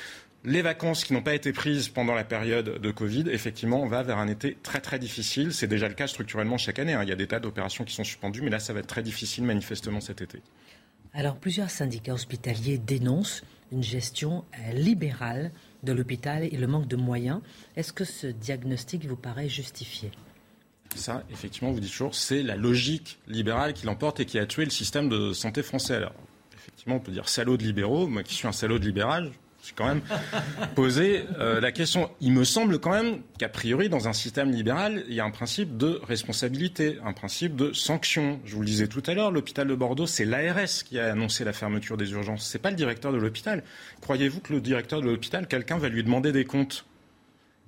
les vacances qui n'ont pas été prises pendant la période de Covid, effectivement, on va vers un été très très difficile. C'est déjà le cas structurellement chaque année. Hein. Il y a des tas d'opérations qui sont suspendues, mais là, ça va être très difficile manifestement cet été. Alors, plusieurs syndicats hospitaliers dénoncent une gestion euh, libérale de l'hôpital et le manque de moyens. Est-ce que ce diagnostic vous paraît justifié? Ça, effectivement, vous dites toujours, c'est la logique libérale qui l'emporte et qui a tué le système de santé français. Alors, effectivement, on peut dire salaud de libéraux. Moi qui suis un salaud de libéral, j'ai quand même posé euh, la question. Il me semble quand même qu'a priori, dans un système libéral, il y a un principe de responsabilité, un principe de sanction. Je vous le disais tout à l'heure, l'hôpital de Bordeaux, c'est l'ARS qui a annoncé la fermeture des urgences. Ce n'est pas le directeur de l'hôpital. Croyez-vous que le directeur de l'hôpital, quelqu'un va lui demander des comptes?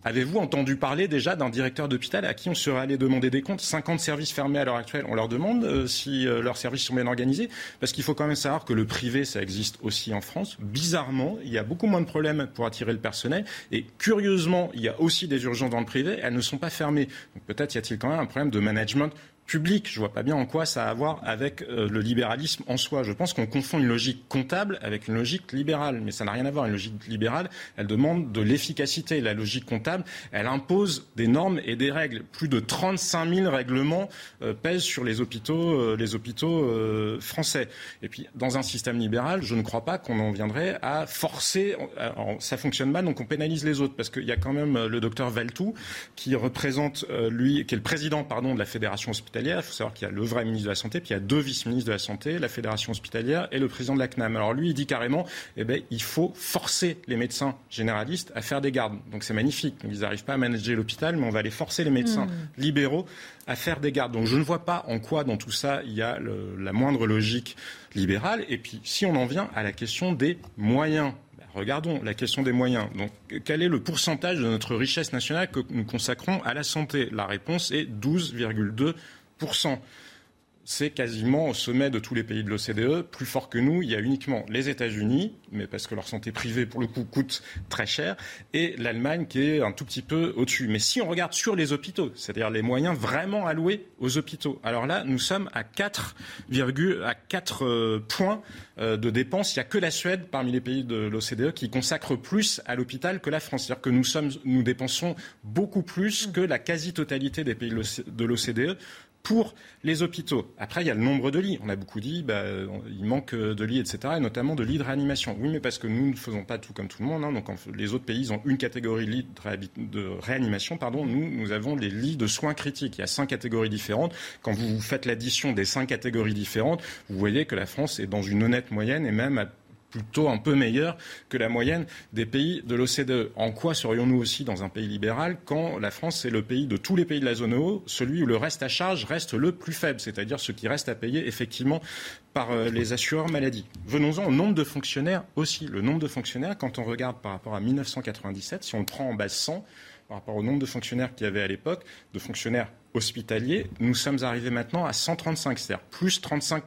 Avez-vous entendu parler déjà d'un directeur d'hôpital à qui on serait allé demander des comptes? 50 services fermés à l'heure actuelle. On leur demande euh, si euh, leurs services sont bien organisés. Parce qu'il faut quand même savoir que le privé, ça existe aussi en France. Bizarrement, il y a beaucoup moins de problèmes pour attirer le personnel. Et curieusement, il y a aussi des urgences dans le privé. Elles ne sont pas fermées. Peut-être y a-t-il quand même un problème de management public. Je ne vois pas bien en quoi ça a à voir avec euh, le libéralisme en soi. Je pense qu'on confond une logique comptable avec une logique libérale, mais ça n'a rien à voir. Une logique libérale, elle demande de l'efficacité. La logique comptable, elle impose des normes et des règles. Plus de 35 000 règlements euh, pèsent sur les hôpitaux, euh, français. Et puis, dans un système libéral, je ne crois pas qu'on en viendrait à forcer. ça fonctionne mal, donc on pénalise les autres, parce qu'il y a quand même le docteur Valtou qui représente lui, qui est le président, pardon, de la fédération hospitalière il faut savoir qu'il y a le vrai ministre de la Santé, puis il y a deux vice-ministres de la Santé, la Fédération hospitalière et le président de la CNAM. Alors lui, il dit carrément, eh ben, il faut forcer les médecins généralistes à faire des gardes. Donc c'est magnifique. ils n'arrivent pas à manager l'hôpital, mais on va aller forcer les médecins hmm. libéraux à faire des gardes. Donc je ne vois pas en quoi dans tout ça il y a la moindre logique libérale. Et puis si on en vient à la question des moyens ben, Regardons la question des moyens. Donc, quel est le pourcentage de notre richesse nationale que nous consacrons à la santé? La réponse est 12,2 c'est quasiment au sommet de tous les pays de l'OCDE. Plus fort que nous, il y a uniquement les États-Unis, mais parce que leur santé privée, pour le coup, coûte très cher, et l'Allemagne qui est un tout petit peu au-dessus. Mais si on regarde sur les hôpitaux, c'est-à-dire les moyens vraiment alloués aux hôpitaux, alors là, nous sommes à 4, à 4 euh, points euh, de dépenses. Il n'y a que la Suède, parmi les pays de l'OCDE, qui consacre plus à l'hôpital que la France. C'est-à-dire que nous, sommes, nous dépensons beaucoup plus que la quasi-totalité des pays de l'OCDE pour les hôpitaux. Après, il y a le nombre de lits. On a beaucoup dit, bah, il manque de lits, etc., et notamment de lits de réanimation. Oui, mais parce que nous ne faisons pas tout comme tout le monde. Hein. donc, les autres pays ont une catégorie de lits de, réanimation. Pardon. Nous, nous avons les lits de soins critiques. Il y a cinq catégories différentes. Quand vous faites l'addition des cinq catégories différentes, vous voyez que la France est dans une honnête moyenne et même à plutôt un peu meilleur que la moyenne des pays de l'OCDE. En quoi serions-nous aussi dans un pays libéral quand la France est le pays de tous les pays de la zone euro, celui où le reste à charge reste le plus faible, c'est-à-dire ce qui reste à payer effectivement par euh, les assureurs maladie? Venons-en au nombre de fonctionnaires aussi. Le nombre de fonctionnaires, quand on regarde par rapport à 1997, si on le prend en base 100, par rapport au nombre de fonctionnaires qu'il y avait à l'époque, de fonctionnaires hospitaliers, nous sommes arrivés maintenant à 135, c'est-à-dire plus 35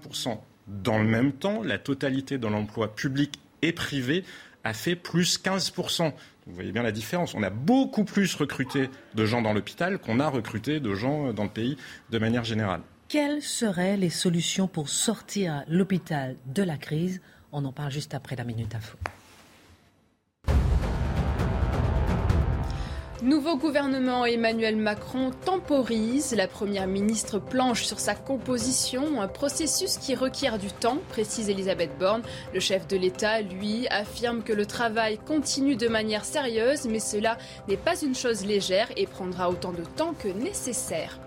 dans le même temps, la totalité de l'emploi public et privé a fait plus 15%. Vous voyez bien la différence. On a beaucoup plus recruté de gens dans l'hôpital qu'on a recruté de gens dans le pays de manière générale. Quelles seraient les solutions pour sortir l'hôpital de la crise? On en parle juste après la Minute Info. Nouveau gouvernement, Emmanuel Macron temporise. La première ministre planche sur sa composition, un processus qui requiert du temps, précise Elisabeth Borne. Le chef de l'État, lui, affirme que le travail continue de manière sérieuse, mais cela n'est pas une chose légère et prendra autant de temps que nécessaire.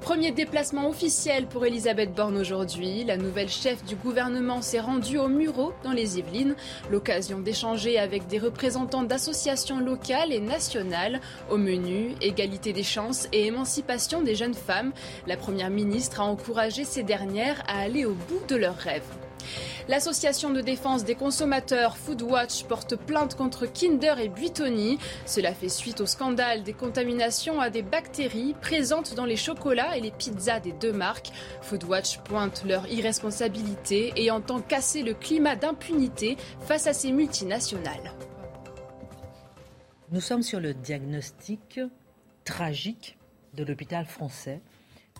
Premier déplacement officiel pour Elisabeth Borne aujourd'hui. La nouvelle chef du gouvernement s'est rendue au Muro dans les Yvelines. L'occasion d'échanger avec des représentants d'associations locales et nationales. Au menu, égalité des chances et émancipation des jeunes femmes. La première ministre a encouragé ces dernières à aller au bout de leurs rêves. L'association de défense des consommateurs Foodwatch porte plainte contre Kinder et Buitoni. Cela fait suite au scandale des contaminations à des bactéries présentes dans les chocolats et les pizzas des deux marques. Foodwatch pointe leur irresponsabilité et entend casser le climat d'impunité face à ces multinationales. Nous sommes sur le diagnostic tragique de l'hôpital français.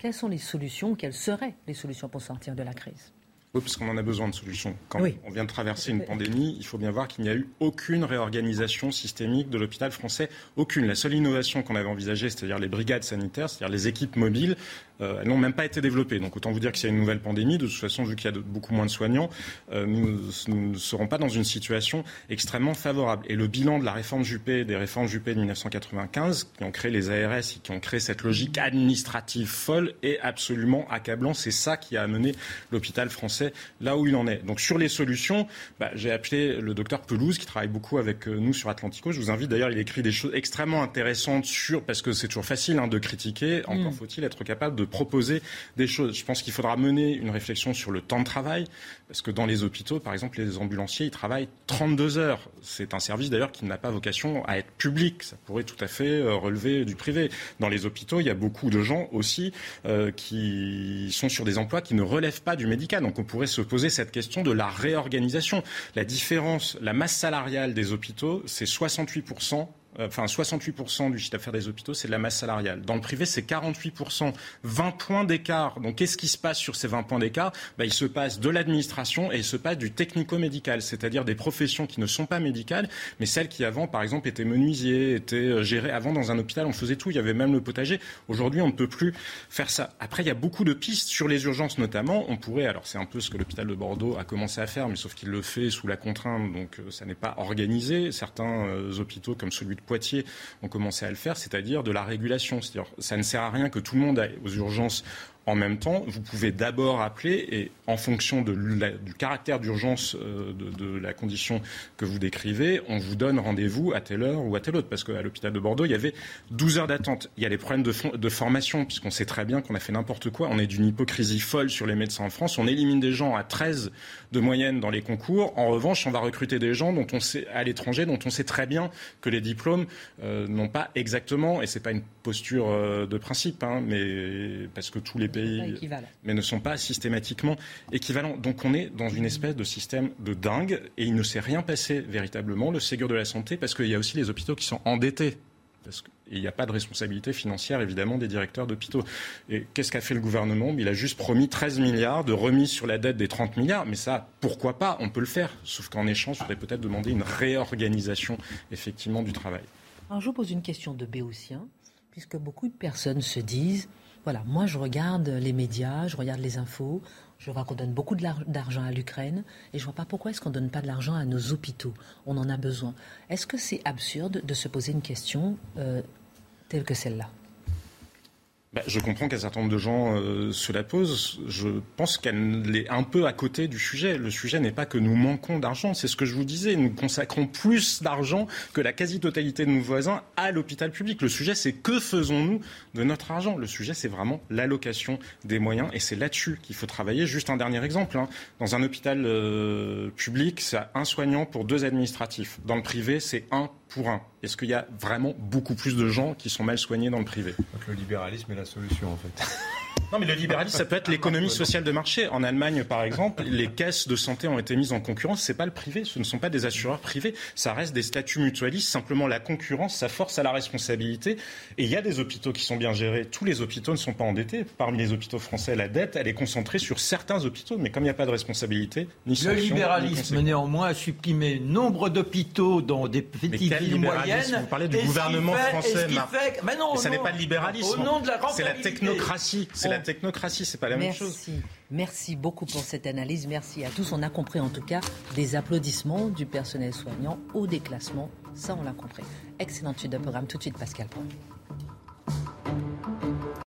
Quelles sont les solutions, quelles seraient les solutions pour sortir de la crise? Oui, parce qu'on en a besoin de solutions. Quand on vient de traverser une pandémie, il faut bien voir qu'il n'y a eu aucune réorganisation systémique de l'hôpital français. Aucune. La seule innovation qu'on avait envisagée, c'est-à-dire les brigades sanitaires, c'est-à-dire les équipes mobiles, euh, elles n'ont même pas été développées. Donc autant vous dire qu'il y a une nouvelle pandémie. De toute façon, vu qu'il y a beaucoup moins de soignants, euh, nous, ne serons pas dans une situation extrêmement favorable. Et le bilan de la réforme Juppé, des réformes Juppé de 1995, qui ont créé les ARS et qui ont créé cette logique administrative folle, est absolument accablant. C'est ça qui a amené l'hôpital français là où il en est. Donc sur les solutions, bah, j'ai appelé le docteur Pelouse qui travaille beaucoup avec euh, nous sur Atlantico. Je vous invite d'ailleurs, il écrit des choses extrêmement intéressantes sur, parce que c'est toujours facile hein, de critiquer, encore mm. faut-il être capable de proposer des choses. Je pense qu'il faudra mener une réflexion sur le temps de travail, parce que dans les hôpitaux, par exemple, les ambulanciers, ils travaillent 32 heures. C'est un service d'ailleurs qui n'a pas vocation à être public. Ça pourrait tout à fait euh, relever du privé. Dans les hôpitaux, il y a beaucoup de gens aussi euh, qui sont sur des emplois qui ne relèvent pas du médical. Donc on pourrait se poser cette question de la réorganisation. La différence, la masse salariale des hôpitaux, c'est 68 euh, enfin 68% du chiffre d'affaires des hôpitaux, c'est de la masse salariale. Dans le privé, c'est 48%. 20 points d'écart. Donc qu'est-ce qui se passe sur ces 20 points d'écart? Ben, Il se passe de l'administration et il se passe du technico-médical, c'est-à-dire des professions qui ne sont pas médicales, mais celles qui avant, par exemple, étaient menuisiers, étaient euh, gérées. Avant, dans un hôpital, on faisait tout. Il y avait même le potager. Aujourd'hui, on ne peut plus faire ça. Après, il y a beaucoup de pistes sur les urgences notamment. On pourrait, alors c'est un peu ce que l'hôpital de Bordeaux a commencé à faire, mais sauf qu'il le fait sous la contrainte, donc euh, ça n'est pas organisé. Certains hôpitaux, comme celui de Poitiers ont commencé à le faire, c'est-à-dire de la régulation. C'est-à-dire, ça ne sert à rien que tout le monde aille aux urgences en même temps, vous pouvez d'abord appeler et en fonction du caractère d'urgence euh, de, la condition que vous décrivez, on vous donne rendez-vous à telle heure ou à telle autre. Parce qu'à l'hôpital de Bordeaux, il y avait 12 heures d'attente. Il y a les problèmes de, de formation, puisqu'on sait très bien qu'on a fait n'importe quoi. On est d'une hypocrisie folle sur les médecins en France. On élimine des gens à 13 de moyenne dans les concours. En revanche, on va recruter des gens dont on sait, à l'étranger dont on sait très bien que les diplômes euh, n'ont pas exactement, et c'est pas une posture euh, de principe, hein, mais parce que tous les pays, mais ne sont pas systématiquement équivalents. Donc on est dans une espèce de système de dingue et il ne s'est rien passé véritablement, le Ségur de la santé, parce qu'il y a aussi les hôpitaux qui sont endettés. Parce qu'il n'y a pas de responsabilité financière, évidemment, des directeurs d'hôpitaux. Et qu'est-ce qu'a fait le gouvernement? Il a juste promis 13 milliards de remise sur la dette des 30 milliards. Mais ça, pourquoi pas? On peut le faire. Sauf qu'en échange, il faudrait peut-être demander une réorganisation, effectivement, du travail. Alors, je vous pose une question de béotien, puisque beaucoup de personnes se disent voilà, moi je regarde les médias, je regarde les infos, je vois qu'on donne beaucoup d'argent à l'Ukraine et je ne vois pas pourquoi est-ce qu'on ne donne pas de l'argent à nos hôpitaux. On en a besoin. Est-ce que c'est absurde de se poser une question euh, telle que celle-là? Bah, je comprends qu'un certain nombre de gens euh, se la posent. Je pense qu'elle est un peu à côté du sujet. Le sujet n'est pas que nous manquons d'argent, c'est ce que je vous disais. Nous consacrons plus d'argent que la quasi-totalité de nos voisins à l'hôpital public. Le sujet, c'est que faisons-nous de notre argent Le sujet, c'est vraiment l'allocation des moyens et c'est là-dessus qu'il faut travailler. Juste un dernier exemple. Hein. Dans un hôpital euh, public, c'est un soignant pour deux administratifs. Dans le privé, c'est un pour un Est-ce qu'il y a vraiment beaucoup plus de gens qui sont mal soignés dans le privé? Donc le libéralisme est la solution en fait. Non, mais le libéralisme, ça peut être l'économie sociale de marché. En Allemagne, par exemple, les caisses de santé ont été mises en concurrence. C'est pas le privé, ce ne sont pas des assureurs privés. Ça reste des statuts mutualistes. Simplement, la concurrence, ça force à la responsabilité. Et il y a des hôpitaux qui sont bien gérés. Tous les hôpitaux ne sont pas endettés. Parmi les hôpitaux français, la dette, elle est concentrée sur certains hôpitaux. Mais comme il n'y a pas de responsabilité, ni Le libéralisme, néanmoins, a supprimé nombre d'hôpitaux dans des petites villes moyennes. Vous parlez du gouvernement français, Mais non, ça n'est pas le libéralisme. C'est la technocratie la technocratie, c'est pas la même chose. Merci beaucoup pour cette analyse. Merci à tous. On a compris en tout cas des applaudissements du personnel soignant au déclassement. Ça, on l'a compris. Excellente suite de programme. Tout de suite, Pascal Pro.